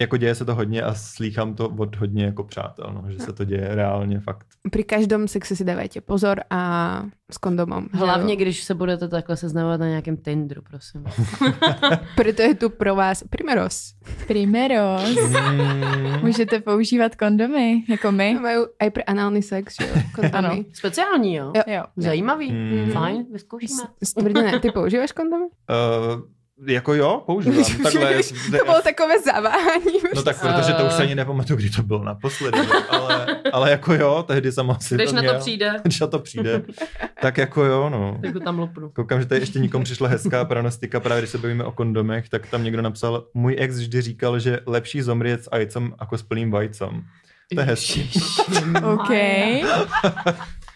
Jako děje se to hodně a slýchám to od hodně jako přátel, no, že se to děje reálně fakt. Pri každom sexe si dávajte pozor a s kondomom. že Hlavně, jo? když se budete takhle seznamovat na nějakém Tinderu, prosím. Preto je tu pro vás Primeros. Primeros. Mm, Můžete používat kondomy, jako my. Majú aj pre análny sex, že jo? Kondomy. Ano. Speciální, jo? Jo. Jo. Zajímavý. Mm. Fajn, vyzkoušíme. Stvrdené, ty používáš kondomy? uh, jako jo, používám. Takhle, To bylo takové zaváhání. No tak protože to už se ani nepamatuju, kdy to bylo naposledy, ale, ale jako jo, tehdy jsem asi Když to na to měl. přijde, Když na to přijde, tak jako jo, no. tak to tam lopnu. Koukám, že tady ještě někomu přišla hezká pranostika, právě když se bavíme o kondomech, tak tam někdo napsal, můj ex vždy říkal, že lepší zomriet s ajcem jako s plným vajcem. To je hezký. OK.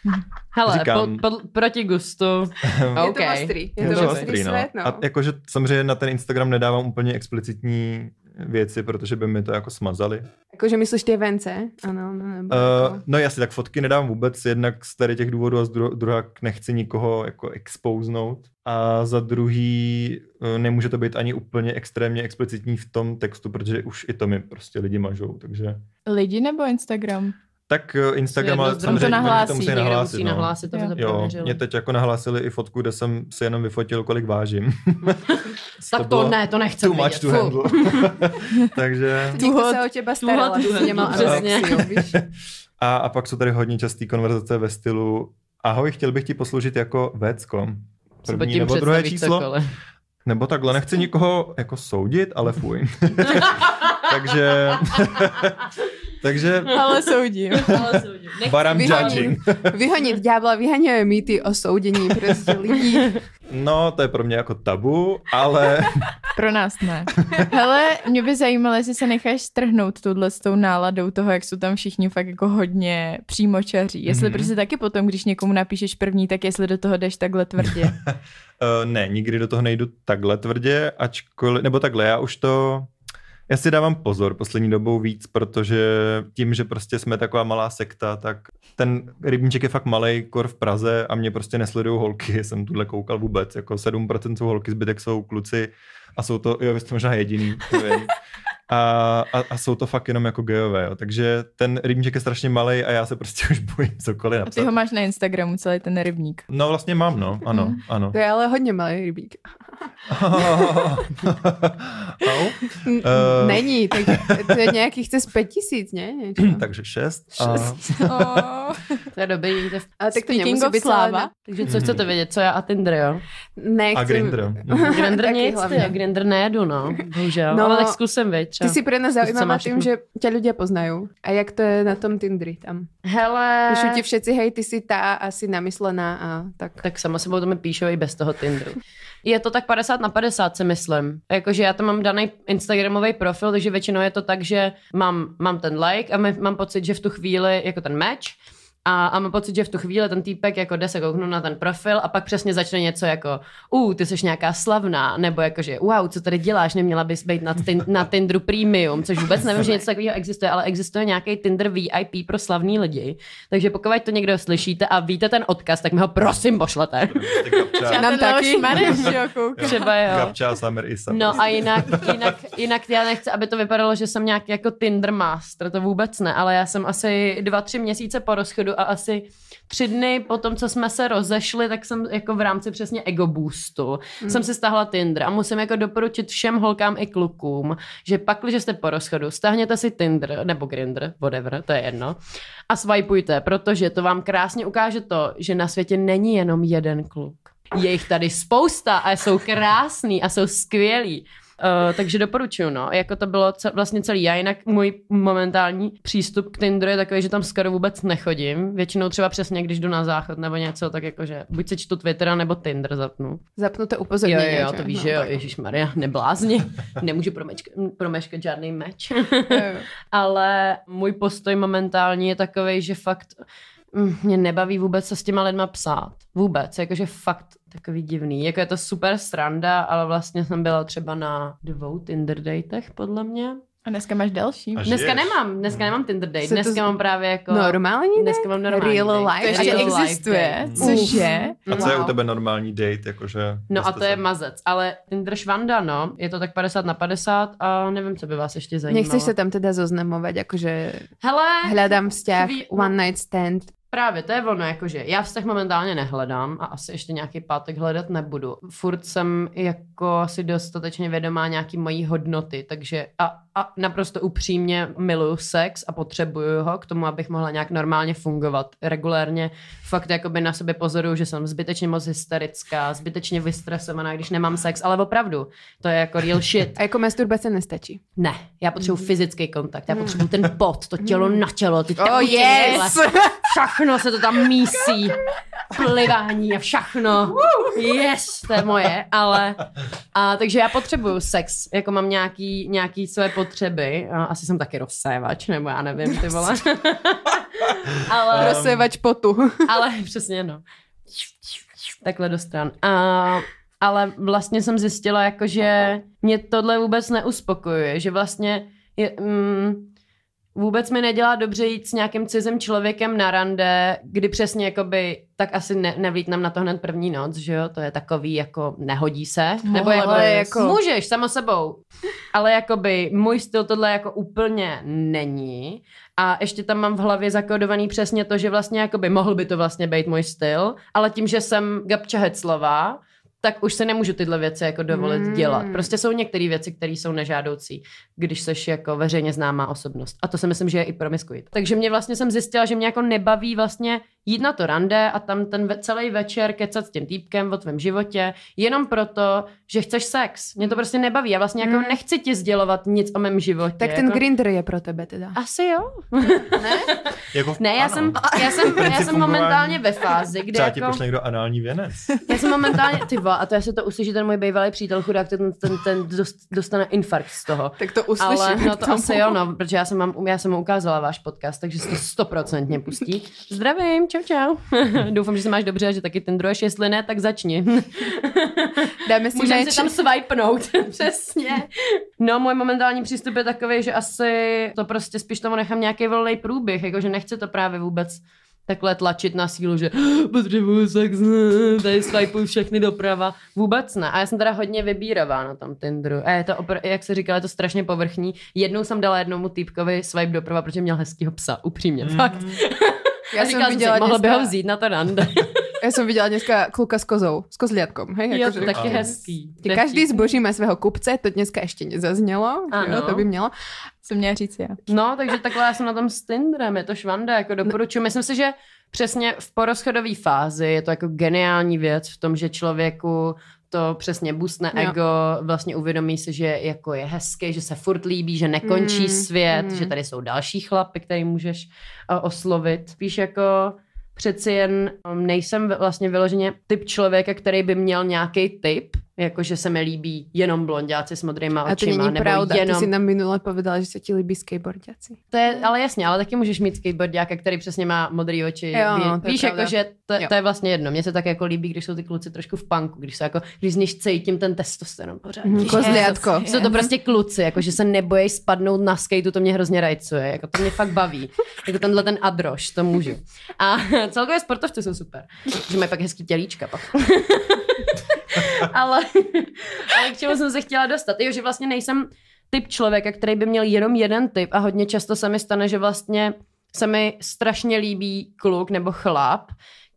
Hele, Říkám. po, po, proti gustu. Je OK. to ostrý. Je Je to to ostrý ostrý, no. svět, no. A jakože samozřejmě na ten Instagram nedávám úplně explicitní věci, protože by mi to jako smazali. Jakože myslíš ty vence? Ano, no, nebo Uh, jako... no jasně, tak fotky nedám vůbec, jednak z tady těch důvodů a z dru- druhá nechci nikoho jako expouznout. A za druhý uh, nemůže to být ani úplně extrémně explicitní v tom textu, protože už i to mi prostě lidi mažou, takže... Lidi nebo Instagram? Tak uh, Instagram, ale samozřejmě To nahlásí, to musí nahlásit. musí no. nahlásit, aby to Jo, prověřili. mě teď jako nahlásili i fotku, kde jsem si jenom vyfotil, kolik vážím. Tak to bylo ne, to nechci Too much vidět. to handle. Takže... Někdo se o těba staral, aby tuhot, si nemal přesně. A, a pak jsou tady hodně časté konverzace ve stylu Ahoj, chtěl bych ti posloužit jako pod První nebo druhé číslo. cokoliv. Nebo takhle, nechci nikoho jako soudit, ale fuj. takže, takže Ale soudím. Ale soudím. Nechci. but I'm Vyhoním. judging. Vyhonit ďábla, vyhaňuje mýty o soudění prostě lidí. No, to je pro mě jako tabu, ale Pro nás ne. Hele, mě by zajímalo, jestli se necháš strhnout tohle s tou náladou toho, jak jsou tam všichni fakt jako hodně přímočaří. Jestli Mhm. prostě taky potom, když někomu napíšeš první, tak jestli do toho jdeš takhle tvrdě. uh, ne, nikdy do toho nejdu takhle tvrdě, ačkoliv, nebo takhle, já už to, já si dávám pozor poslední dobou víc, protože tím, že prostě jsme taková malá sekta, tak ten rybníček je fakt malý, kor v Praze a mě prostě nesledují holky, jsem tuhle koukal vůbec, jako 7% jsou holky, zbytek jsou kluci a jsou to, jo, vy jste možná jediný, nevím. A, a, a, jsou to fakt jenom jako gejové, jo. takže ten rybníček je strašně malý a já se prostě už bojím cokoliv A napsat. ty ho máš na Instagramu, celý ten rybník. No vlastně mám, no, ano, Mhm. ano. To je ale hodně malý rybík. Au. Eh. Není, tak to je nějakých cez 5 tisíc, ne? Něčo. Takže šest. A, Oh. To je dobrý, vidíte. Ale tak to Speaking nemusí být sláva. sláva. Takže co chcete vědět, co já a Tinder, jo? Ne, a Grindr. Grindr nic, hlavně. Grindr nejedu, no, bohužel. No, ale tak zkusím, Ty si pre nás zaujímavá tým, že ťa ľudia poznajú. A jak to je na tom Tindri tam? Hele, Píšu ti všetci, hej, ty si tá asi namyslená a tak. tak sama sebou to mi píšou i bez toho Tinderu. Je to tak 50 na 50, si myslím. Jakože já tam mám daný Instagramový profil, takže většinou je to tak, že mám, mám ten like a mám pocit, že v tu chvíli, jako ten match, a, a mám pocit, že v tu chvíli ten týpek jako jde se kouknout na ten profil a pak přesně začne něco jako uh, ty jsi nějaká slavná, nebo jakože wow, co tady děláš, neměla bys být na, tin, na Tinderu Premium, což vůbec nevím, že něco takového existuje, ale existuje nějaký Tinder VIP pro slavný lidi. Takže pokud to někdo slyšíte a víte ten odkaz, tak mi ho prosím pošlete. Gabča, Nám taky. Třeba jo. Isa. No a jinak, jinak, jinak já nechci, aby to vypadalo, že jsem nějaký jako Tinder master, to vůbec ne, ale já jsem asi dva, tři měsíce po rozchodu a asi tři dny po tom, co jsme se rozešli, tak jsem jako v rámci přesně ego boostu, mm. jsem si stáhla Tinder a musím jako doporučit všem holkám i klukům, že pak, když jste po rozchodu, stáhněte si Tinder nebo Grindr, whatever, to je jedno, a swipujte, protože to vám krásně ukáže to, že na světě není jenom jeden kluk. Je jich tady spousta a jsou krásný a jsou skvělí. Uh, takže doporučuju, no. Jako to bylo ce- vlastně celý. Já jinak můj momentální přístup k Tinderu je takový, že tam skoro vůbec nechodím. Většinou třeba přesně, když jdu na záchod nebo něco, tak jakože buď si čtu Twittera nebo Tinder zapnu. Zapnuté Jo, upozornění. jo, jo, to víš, že jo, Ježíš Maria, neblázni. Nemůžu promečkat, promeškat žádný meč. Ale můj postoj momentální je takový, že fakt mm, mě nebaví vůbec se s těma lidma psát. Vůbec, jakože fakt takový divný. Jako je to super sranda, ale vlastně jsem byla třeba na dvou Tinder datech, podle mě. A dneska máš další. A Dneska žiješ. nemám, dneska nemám Tinder date, Se to dneska z- mám právě jako... Normální Dneska mám normální Real date. life To ještě date. Real life existuje, date. což je... A co je u tebe normální date? Jakože No a to je se- mazec, ale Tinder švanda, no, je to tak 50 na 50 a nevím, co by vás ještě zajímalo. Nechceš sa tam teda zoznamovať, akože Hele, hľadám vzťah, Chví- one night stand. Právě, to je ono, jakože já vztah momentálně nehledám a asi ještě nějaký pátek hledat nebudu. Furt jsem jako asi dostatečně vědomá nějaký mojí hodnoty, takže a, a naprosto upřímně miluju sex a potřebuju ho k tomu, abych mohla nějak normálně fungovat. Regulérně fakt jakoby na sobě pozoruju, že jsem zbytečně moc hysterická, zbytečně vystresovaná, když nemám sex, ale opravdu, to je jako real shit. A jako masturbace nestačí. Ne, já potřebuji fyzický kontakt, já potřebuji ten pot, to tělo na tělo, ty Oh yes! všechno se to tam mísí, plivání a všechno. Yes, to je moje, ale a, takže já potřebuju sex, jako mám nějaký, nějaký své potřeby, asi jsem taky rozsévač, nebo já nevím, ty vole. ale, Rozsévač potu. ale přesně no. Takhle do stran. A, ale vlastně jsem zjistila, jako, že mě tohle vůbec neuspokojuje, že vlastně je, mm, vůbec mi nedělá dobře jít s nějakým cizím člověkem na rande, kdy přesně jakoby, tak asi ne, nevlítnem na to hned první noc, že jo, to je takový jako nehodí se, nebo Mohla jako, jako můžeš, samo sebou, ale jakoby můj styl tohle jako úplně není. A ještě tam mám v hlavě zakódovaný přesně to, že vlastně jakoby mohl by to vlastně být můj styl, ale tím, že jsem Gabča Heclová, tak už se nemůžu tyhle věci jako dovolit Mm. dělat. Prostě jsou některé věci, které jsou nežádoucí, když seš jako veřejně známá osobnost. A to si myslím, že je i promiskuit. Takže mě vlastně jsem zjistila, že mě jako nebaví vlastně jít na to rande a tam ten ve- celý večer kecat s tím týpkem o tvém životě, jenom proto, že chceš sex. Mě to prostě nebaví. Já vlastně jako Mm. nechci ti sdělovat nic o mém životě. Tak ten jako... Grindr je pro tebe teda. Asi jo. Jako, Ne, já ano. jsem, já jsem, já jsem momentálně ve fázi, kde Třeba ti jako... pošle někdo anální věnec. Já jsem momentálně, ty vole, a to já se to uslyší ten můj bývalý přítel chudák, ten, ten, ten dost- dostane infarkt z toho. Tak to uslyším. Ale no to asi jo, no, protože já jsem, vám, já jsem mu ukázala váš podcast, takže si to stoprocentně pustí. Zdravím, čau čau. Doufám, že se máš dobře a že taky ten druhý, jestli ne, tak začni. Dáme si Můžeme si tam swipenout, přesně. No, můj momentální přístup je takový, že asi to prostě spíš tomu nechám nějaký volný průběh, jakože nechci to právě vůbec takhle tlačit na sílu, že potřebuju sex, tady swipeuju všechny doprava. Vůbec ne. A já jsem teda hodně vybíravá na tom Tinderu. A je to, opr- jak se říkala, je to strašně povrchní. Jednou jsem dala jednomu týpkovi swipe doprava, protože měl hezkýho psa, upřímně, Mhm. fakt. Já a jsem říkala viděla si, mohla by ho vzít na to rande. Ja som videla dneska kluka s kozou, s kozliatkom. Hej? jo, Akože- to taky hezký. Každý zboží má svého kupce, to dneska ještě nezaznělo, Ano. jo, to by mělo. Co měla říct já. No, takže takhle já jsem na tom s Tinderem, je to švanda, jako doporučuji. Myslím si, že přesně v porozchodové fázi je to jako geniální věc v tom, že člověku to přesně boostne Jo. ego, vlastně uvědomí si, že jako je hezký, že se furt líbí, že nekončí Mm, svět, mm. že tady jsou další chlapy, který můžeš uh, oslovit. Spíš jako přeci jen um, nejsem vlastně vyloženě typ člověka, který by měl nějaký typ, jako že se mi líbí jenom blondiáci s modrýma A to očima, není nebo pravda, jenom... ty si nám minule povedala, že se ti líbí skateboardiaci. To je, ale jasně, ale taky můžeš mít skateboardiáka, který přesně má modré oči. Jo, no, to Víš, jako, že to, Jo. to, je vlastně jedno. Mně se tak jako líbí, když jsou ty kluci trošku v punku, když jsou jako, když z nich cítím ten testosteron pořád. Mhm, kozliatko. Jsou to prostě kluci, jako, že se nebojí spadnout na skateu, to mě hrozně rajcuje, jako to mě fakt baví. Jako tenhle ten adroš, to můžu. A celkově sportovci jsou super, že mají pak hezký tělíčka pak. ale, ale k čemu jsem se chtěla dostat? Jo, že vlastně nejsem typ člověka, který by měl jenom jeden typ a hodně často se mi stane, že vlastně se mi strašně líbí kluk nebo chlap,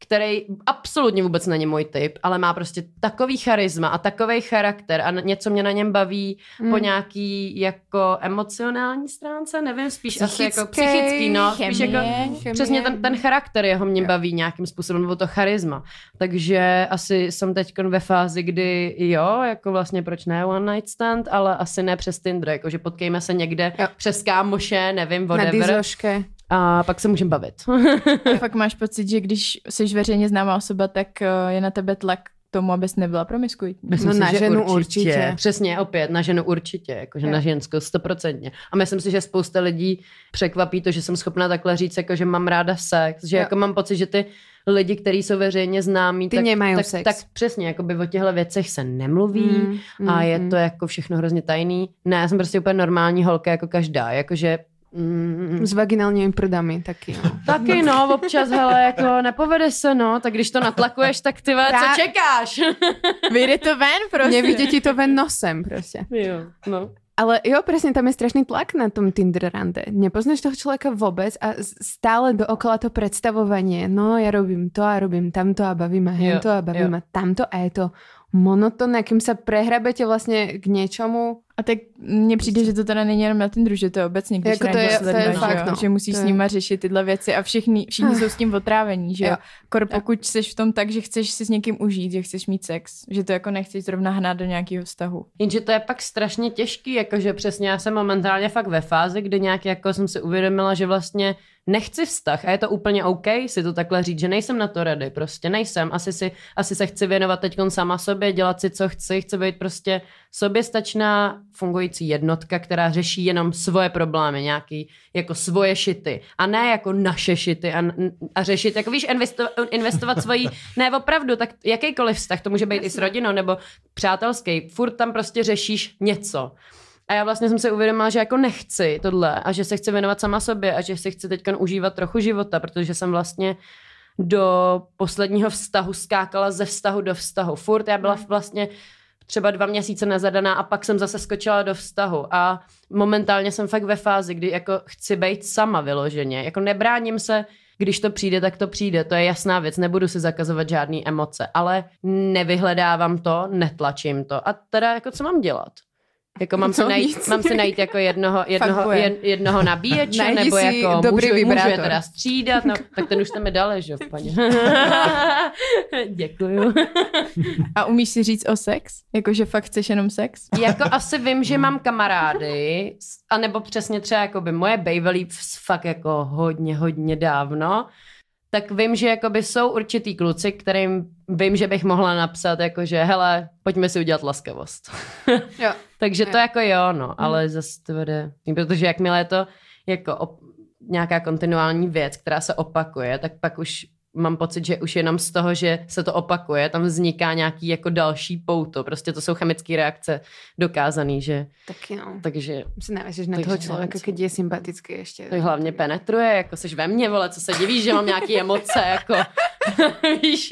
který absolutně vůbec není můj typ, ale má prostě takový charisma a takový charakter a něco mě na něm baví Mm. po nějaký jako emocionální stránce, nevím, spíš asi jako Psychický, psychický, no, spíš jako Chemie. Přesně ten, ten charakter jeho mě baví nějakým způsobem, nebo to charisma. Takže asi jsem teď ve fázi, kdy jo, jako vlastně proč ne one night stand, ale asi ne přes Tinder, jako že potkejme se někde Jo. přes kámoše, nevím, Na whatever. dizoške. A pak se můžeme bavit. A fakt máš pocit, že když jsi veřejně známá osoba, tak eh, je na tebe tlak k tomu, abys nebyla promiskuitní. Myslím No si, na že ženu určitě. Přesně, opět, na ženu určitě, jakože na ženskou stoprocentně. A myslím si, že spousta lidí překvapí to, že jsem schopná takhle říct, jako že mám ráda sex, že Jo. jako mám pocit, že ty lidi, kteří jsou veřejně známí, Ty tak, nemají tak, sex. tak přesně, jakoby o těchto věcech se nemluví Mm, mm, a je mm. to jako všechno hrozně tajný. Ne, já jsem prostě úplně normální holka jako každá, jakože mm, S vaginálními prdami taky, no. Taky no, občas, hele, jako nepovede se, no, tak když to natlakuješ, tak ty Prá- co čekáš? Vyjde to ven, prostě. Nevidie ti to ven nosem prostě. jo, no. Ale jo, presne, tam je strašný tlak na tom Tinder rande. Nepoznáš toho človeka vôbec a stále dookola to predstavovanie. No, ja robím to a robím tamto a baví ma hento a baví ma tamto a je to monotónne, kým sa prehrabete vlastne k niečomu. A tak mně přijde, že to teda není jenom na Tinderu, že to je obecně, když Jako to je- to je fakt, že, no. že musíš To s je- nima řešit tyhle věci a všichni, všichni jsou s tím otrávení, že jo. Kor pokud jsi v tom tak, že chceš si s někým užít, že chceš mít sex, že to jako nechceš zrovna hnát do nějakého vztahu. Jenže to je pak strašně těžký, jakože přesně já jsem momentálně fakt ve fázi, kdy nějak jako jsem si uvědomila, že vlastně nechci vztah a je to úplně OK si to takhle říct, že nejsem na to ready, prostě nejsem, asi, si, asi se chci věnovat teď sama sobě, dělat si, co chci, chci být prostě soběstačná fungující jednotka, která řeší jenom svoje problémy, nějaký jako svoje šity. A ne jako naše šity a, a řešit, jako víš, investo, investovat svoji, ne opravdu, tak jakýkoliv vztah, to může být i s rodinou nebo přátelský, furt tam prostě řešíš něco. A já vlastně jsem se uvědomila, že jako nechci tohle a že se chci věnovat sama sobě a že si chci teď užívat trochu života, protože jsem vlastně do posledního vztahu skákala ze vztahu do vztahu. Furt já byla vlastně třeba dva měsíce nezadaná a pak jsem zase skočila do vztahu a momentálně jsem fakt ve fázi, kdy jako chci být sama vyloženě. Jako nebráním se, když to přijde, tak to přijde. To je jasná věc, nebudu si zakazovat žádné emoce, ale nevyhledávám to, netlačím to. A teda jako co mám dělat? Jako mám si, No najít, nic. mám si najít jako jednoho, jednoho, jen, jednoho nabíječe, Najdi nebo jako dobrý můžu, můžu je vibrátor. teda střídat, no, tak ten už jste mi dali, že jo, paní. Děkuju. A umíš si říct o sex? Jako, že fakt chceš jenom sex? jako asi vím, že mám kamarády, anebo přesně třeba jako by moje bejvelí fakt jako hodně, hodně dávno, tak vím, že jakoby jsou určitý kluci, kterým vím, že bych mohla napsat, jako že hele, pojďme si udělat laskavost. Jo. Takže to Jo. jako jo, no, ale zase to vede, protože jakmile je to jako op- nějaká kontinuální věc, která se opakuje, tak pak už mám pocit, že už jenom z toho, že se to opakuje, tam vzniká nějaký jako další pouto. Prostě to jsou chemické reakce dokázaný, že Taky no. takže Si navážeš na Takže toho člověka, keď je sympatický ještě. to hlavně penetruje, jako seš ve mně, vole, co se divíš, že mám nějaký emoce, jako víš.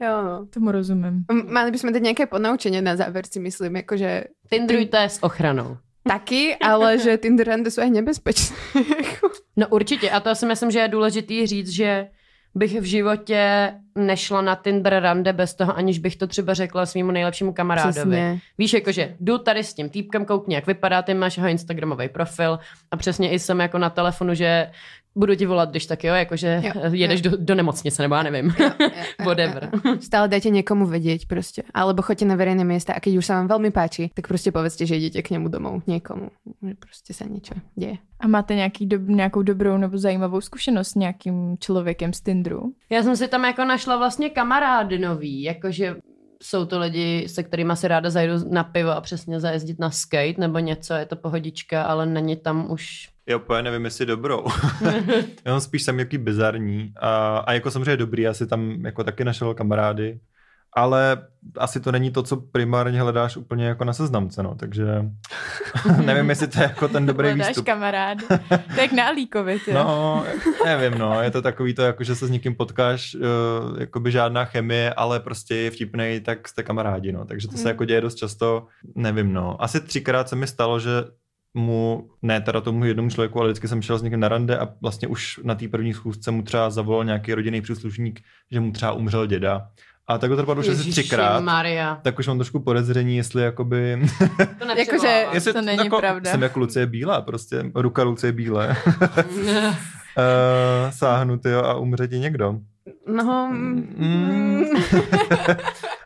Jo, no. Tomu rozumím. M- Mali by sme dať nejaké ponaučenie na záver, si myslím, akože Tindrujte s ochranou. Taky, ale že Tinder rande sú aj nebezpečné. No určitě. A to si myslím, že je důležitý říct, že bych v životě nešla na Tinder rande bez toho, aniž bych to třeba řekla svýmu nejlepšímu kamarádovi. Přesně. Víš, jakože jdu tady s tím týpkem, koukni, jak vypadá, ty máš jeho Instagramový profil a přesně i jsem jako na telefonu, že budu ti volat, když tak jo, jakože Jo, jedeš Do, do nemocnice, nebo já nevím. Whatever. Stále dajte niekomu vedieť proste. Alebo choďte na verejné miesta a keď už sa vám veľmi páči, tak proste povedzte, že idete k nemu domov, niekomu. Že proste sa niečo deje. A máte nějaký do, nějakou dobrou nebo zajímavou zkušenost s nějakým člověkem z Tinderu? Já jsem si tam jako našla vlastně kamarády nový, jakože jsou to lidi, se kterými si ráda zajdu na pivo a přesně zajezdit na skate nebo něco, je to pohodička, ale není tam už Já úplně nevím, jestli dobrou. Jenom spíš jsem jaký bizarní. A, a jako samozřejmě dobrý, já si tam jako taky našel kamarády, ale asi to není to, co primárně hledáš úplně jako na seznamce, no, takže nevím, jestli to je jako ten dobrý Hledáš výstup. kamarád. to je jak na Alíkovi. No, nevím, no, je to takový to, jako že se s někým potkáš, uh, jakoby žádná chemie, ale prostě je vtipnej, tak jste kamarádi, no, takže to se Mm. jako děje dost často, nevím, no. Asi třikrát se mi stalo, že mu, ne teda tomu jednomu člověku, ale vždycky jsem šel s někým na rande a vlastně už na té první schůzce mu třeba zavolal nějaký rodinný příslušník, že mu třeba umřel děda. A tak to trvalo už asi třikrát. Maria. Tak už mám trošku podezření, jestli jakoby... To Jakože- jestli To není jako, pravda. Jsem jako Lucie Bílá, prostě ruka Lucie Bílé. uh, sáhnu tyjo, a umře ti někdo. No, Mm.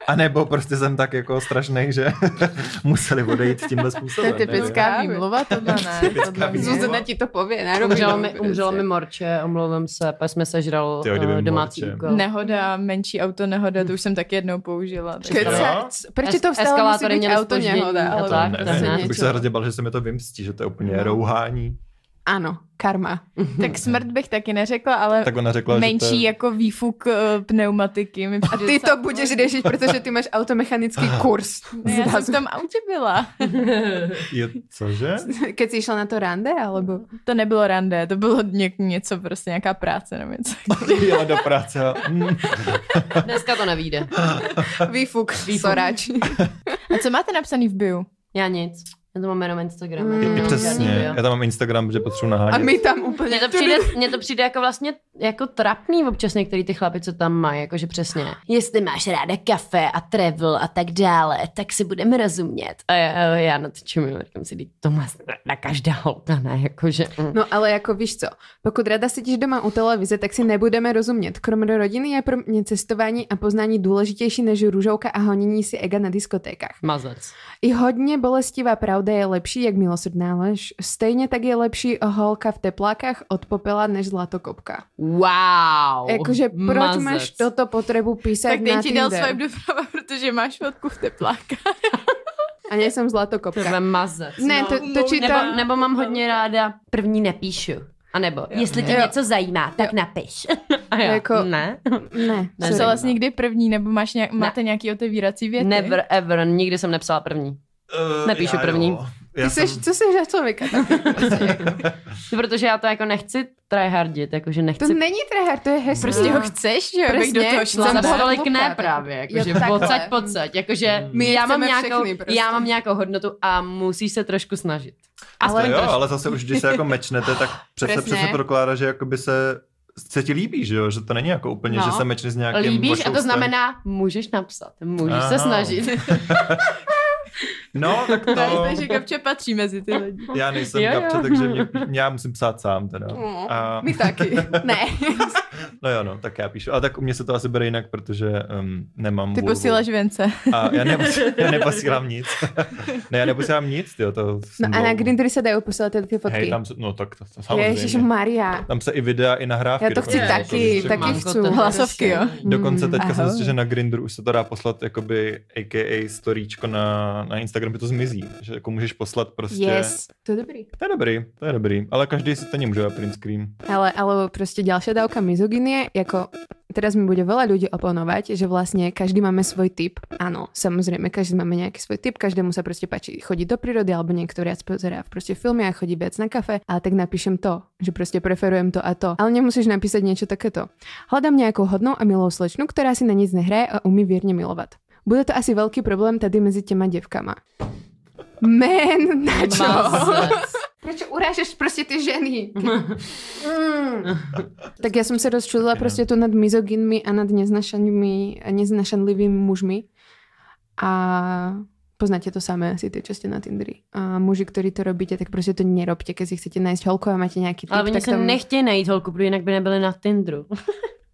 A nebo prostě jsem tak jako strašný, že museli odejít tímhle To je způsobem. typická nevím. výmluva, tohle ne. Typická Tohle výmluva. ne. Zuzana ti to povie na Umřelo mi, umřelo mi morče, omlouvám se, pak jsme sežral uh, domácí morče. úkol. Nehoda, menší auto nehoda, to už jsem taky jednou použila. tak- prečo to vstalo musí měly auto nehoda? Ale tak, Ne, to ne, ne. to bych se hrozně bál, že se mi to vymstí, že to je úplně No. rouhání. Áno, karma. Tak smrt bych taky neřekla, ale Tak ona řekla, menší že to je... jako výfuk eh, pneumatiky. Mi A ty to budeš řešit, protože ty máš automechanický kurz. Ne, Já jsem v tom autě byla. Je, cože? Keď si išla na to rande, alebo... To nebylo rande, to bylo ně, něco, prostě nějaká práce nebo něco. Jela do práce. Dneska to nevíde. Výfuk, soráč. A co máte napsaný v bio? Já nic. Já to mám jenom Instagram. Mm, žádný Přesně. Já tam mám Instagram, že potřebuji A nahánět. my tam úplně... Mně to, přijde, mně to přijde jako vlastně jako trapný občas některý ty chlapy, co tam mají, jakože přesně. Jestli máš ráda kafe a travel a tak dále, tak si budeme rozumět. A já, já na to čumím, říkám si, "Vždyť to má na každá holka, ne, jakože. mm. No ale jako víš co, pokud rada sedíš doma u televize, tak si nebudeme rozumět. Kromě rodiny je pro mě cestování a poznání důležitější než růžovka a honění si ega na diskotékách. Mazec. I hodně bolestivá pravda je lepší, jak milosrdná lež. Stejně tak je lepší holka v teplákách od popela než zlatokopka. Wow. Jakože proč Mazec. máš toto potřebu písať Tak na ti dal swipe doprava, protože máš fotku v tepláka. A nejsem To zlatokopka. je mazec. Ne, to, to čítám... Nebo, nebo mám hodně ráda první nepíšu. A nebo, jestli tě Jo. něco zajímá, tak napiš. A já, Jako- ne. Ne. Ne. Psala jsi někdy první, nebo máš nějak, máte nějaký otevírací věty? Never ever, nikdy jsem nepsala první. Eh, Nepíšu já první. jo. Já Ty jsem... co jsi za člověka? Protože já to jako nechci tryhardit, jakože To nechci není tryhard, to je hezký. Prostě ho chceš, že jo, abych do toho šla. jsem tolik ne právě, jakože pocať, pocať, jakože My já mám, nějakou, prostě. já mám nějakou hodnotu a musíš se trošku snažit. Ale jo, trošku. ale zase už, když se jako mečnete, tak přece, přesně prokládá, že jakoby se se ti líbí, že jo? Že to není jako úplně, No. že se mečne s nějakým Líbíš a to znamená, můžeš napsat, můžeš se Aha. snažit. No, tak to... No, že Gabče patří mezi ty lidi. Já nejsem Jo, jo. kapče, takže mě, já musím psát sám teda. No, A, My taky. Ne. no jo, no, tak já píšu. Ale tak u mě se to asi bere jinak, protože um, nemám Ty vulvu. posíláš vence. A já, neposílám, já neposílám nic. ne, já neposílám nic, tyjo, to No jsem a na. Grindry se dají posílat ty fotky. Hej, tam se, no tak to, to samozřejmě. Ježiš Maria. Tam se i videa, i nahrávky. Já to chci dokonce taky, posílají. taky chci. to Hlasovky, jo? řešení. Dokonce teďka jsem Ahoj. zjistil, že na Grindr už se to dá poslat jakoby AKA storíčko na, na Instagram, že to zmizí. Že jako můžeš poslat prostě... Yes. To je dobrý. To je dobrý, to je dobrý. Ale každý si to nemůže print screen. Ale, ale prostě ďalšia dávka mizogynie, jako teraz mi bude veľa ľudí oponovať, že vlastne každý máme svoj typ. Áno, samozrejme, každý máme nejaký svoj typ, každému sa proste páči chodiť do prírody, alebo niekto viac pozerá proste filmy a chodí viac na kafe, ale tak napíšem to, že proste preferujem to a to. Ale nemusíš napísať niečo takéto. Hľadám nejakou hodnou a milou slečnu, ktorá si na nic nehraje a umí vierne milovat. Bude to asi veľký problém tady mezi těma děvkama. Man, na čo? Proč urážeš prostě ty ženy? Mm. tak já jsem se rozčulila prostě tu nad mizogynmi a nad neznašanými a neznašanlivými mužmi. A poznáte to samé asi ty, čo na Tinderi. A muži, ktorí to robíte, tak prostě to nerobte, keď si chcete nájsť holku a máte nějaký typ, Ale oni tak se tam... nechtějí najít holku, protože jinak by nebyli na Tindru.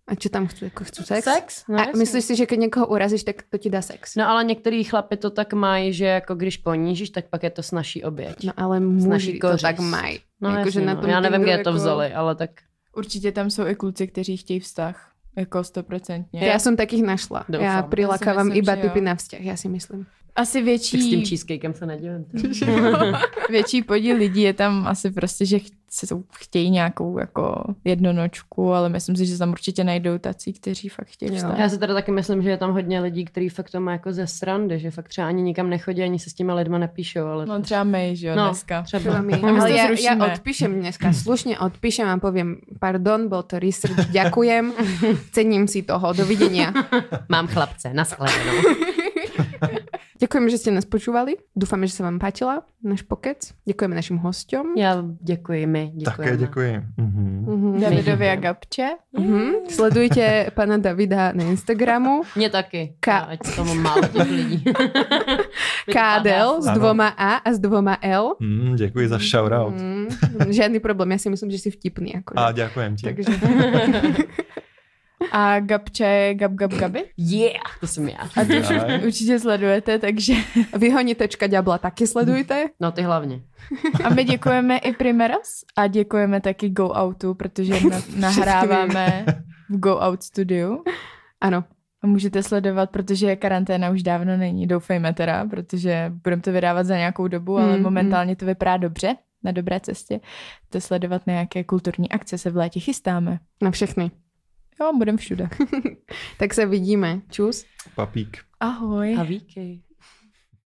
A čo tam chcú? Jako chcú sex? Sex? No, a myslíš si, že keď někoho urazíš, tak to ti dá sex? No ale některý chlapy to tak mají, že jako když ponížíš, tak pak je to snažší oběť. No ale Snaží muži to kořist. tak mají. No, Jako, jasně, že na no. tom Já nevím, kde to jako- vzali, ale tak Určitě tam jsou i kluci, kteří chtějí vztah. Jako stoprocentně. Já jsem takých našla. Doufám. Já prilákávám myslím, iba typy na vzťah, já si myslím. Asi tak s tím větší, cheesecakem se nedivím. větší podíl lidí je tam asi prostě, že ch- chtějí nějakou jako jednonočku, ale myslím si, že tam určitě najdou tací, kteří fakt chtějí vztah. Já si teda taky myslím, že je tam hodně lidí, kteří fakt to má jako ze srandy, že fakt třeba ani nikam nechodí, ani se s těma lidma nepíšou, ale No třeba my, že jo, No. dneska. třeba. Třeba my. Ale ja zrušíme. odpíšem dneska, slušne odpíšem a poviem, pardon, bol to research, ďakujem, cením si toho, dovidenia. Mám chlapce, naschledanou. Ďakujeme, že ste nás počúvali. Dúfame, že sa vám páčila náš pokec. Ďakujeme našim hosťom. Já děkuji, my děkujeme. Také děkuji. Mhm. Mhm. Davidovi a Gabče. Mhm. Sledujte pana Davida na Instagramu. Mě taky. Ka- Ať to mám málo těch lidí. Kádel s Ano. dvoma A a s dvoma L. Mm, děkuji za shoutout. Mm, žiadny problém, ja si myslím, že si vtipný. Akože. A děkujem ti. Takže A Gabče je Gab Gab Gabi. Yeah, to jsem já. A to už určitě sledujete, takže vyhonitečka ďabla taky sledujte. No ty hlavně. a my děkujeme i Primeros a děkujeme taky Go Outu, protože na, nahráváme v Go Out studiu. Ano. A můžete sledovat, protože karanténa už dávno není. Doufejme teda, protože budeme to vydávat za nějakou dobu, ale Mm, momentálně to vypadá dobře. na dobré cestě. To sledovat nějaké kulturní akce se v létě chystáme. Na všechny. Jo, budem všude. Tak se vidíme. Čus. Papík. Ahoj. A víky.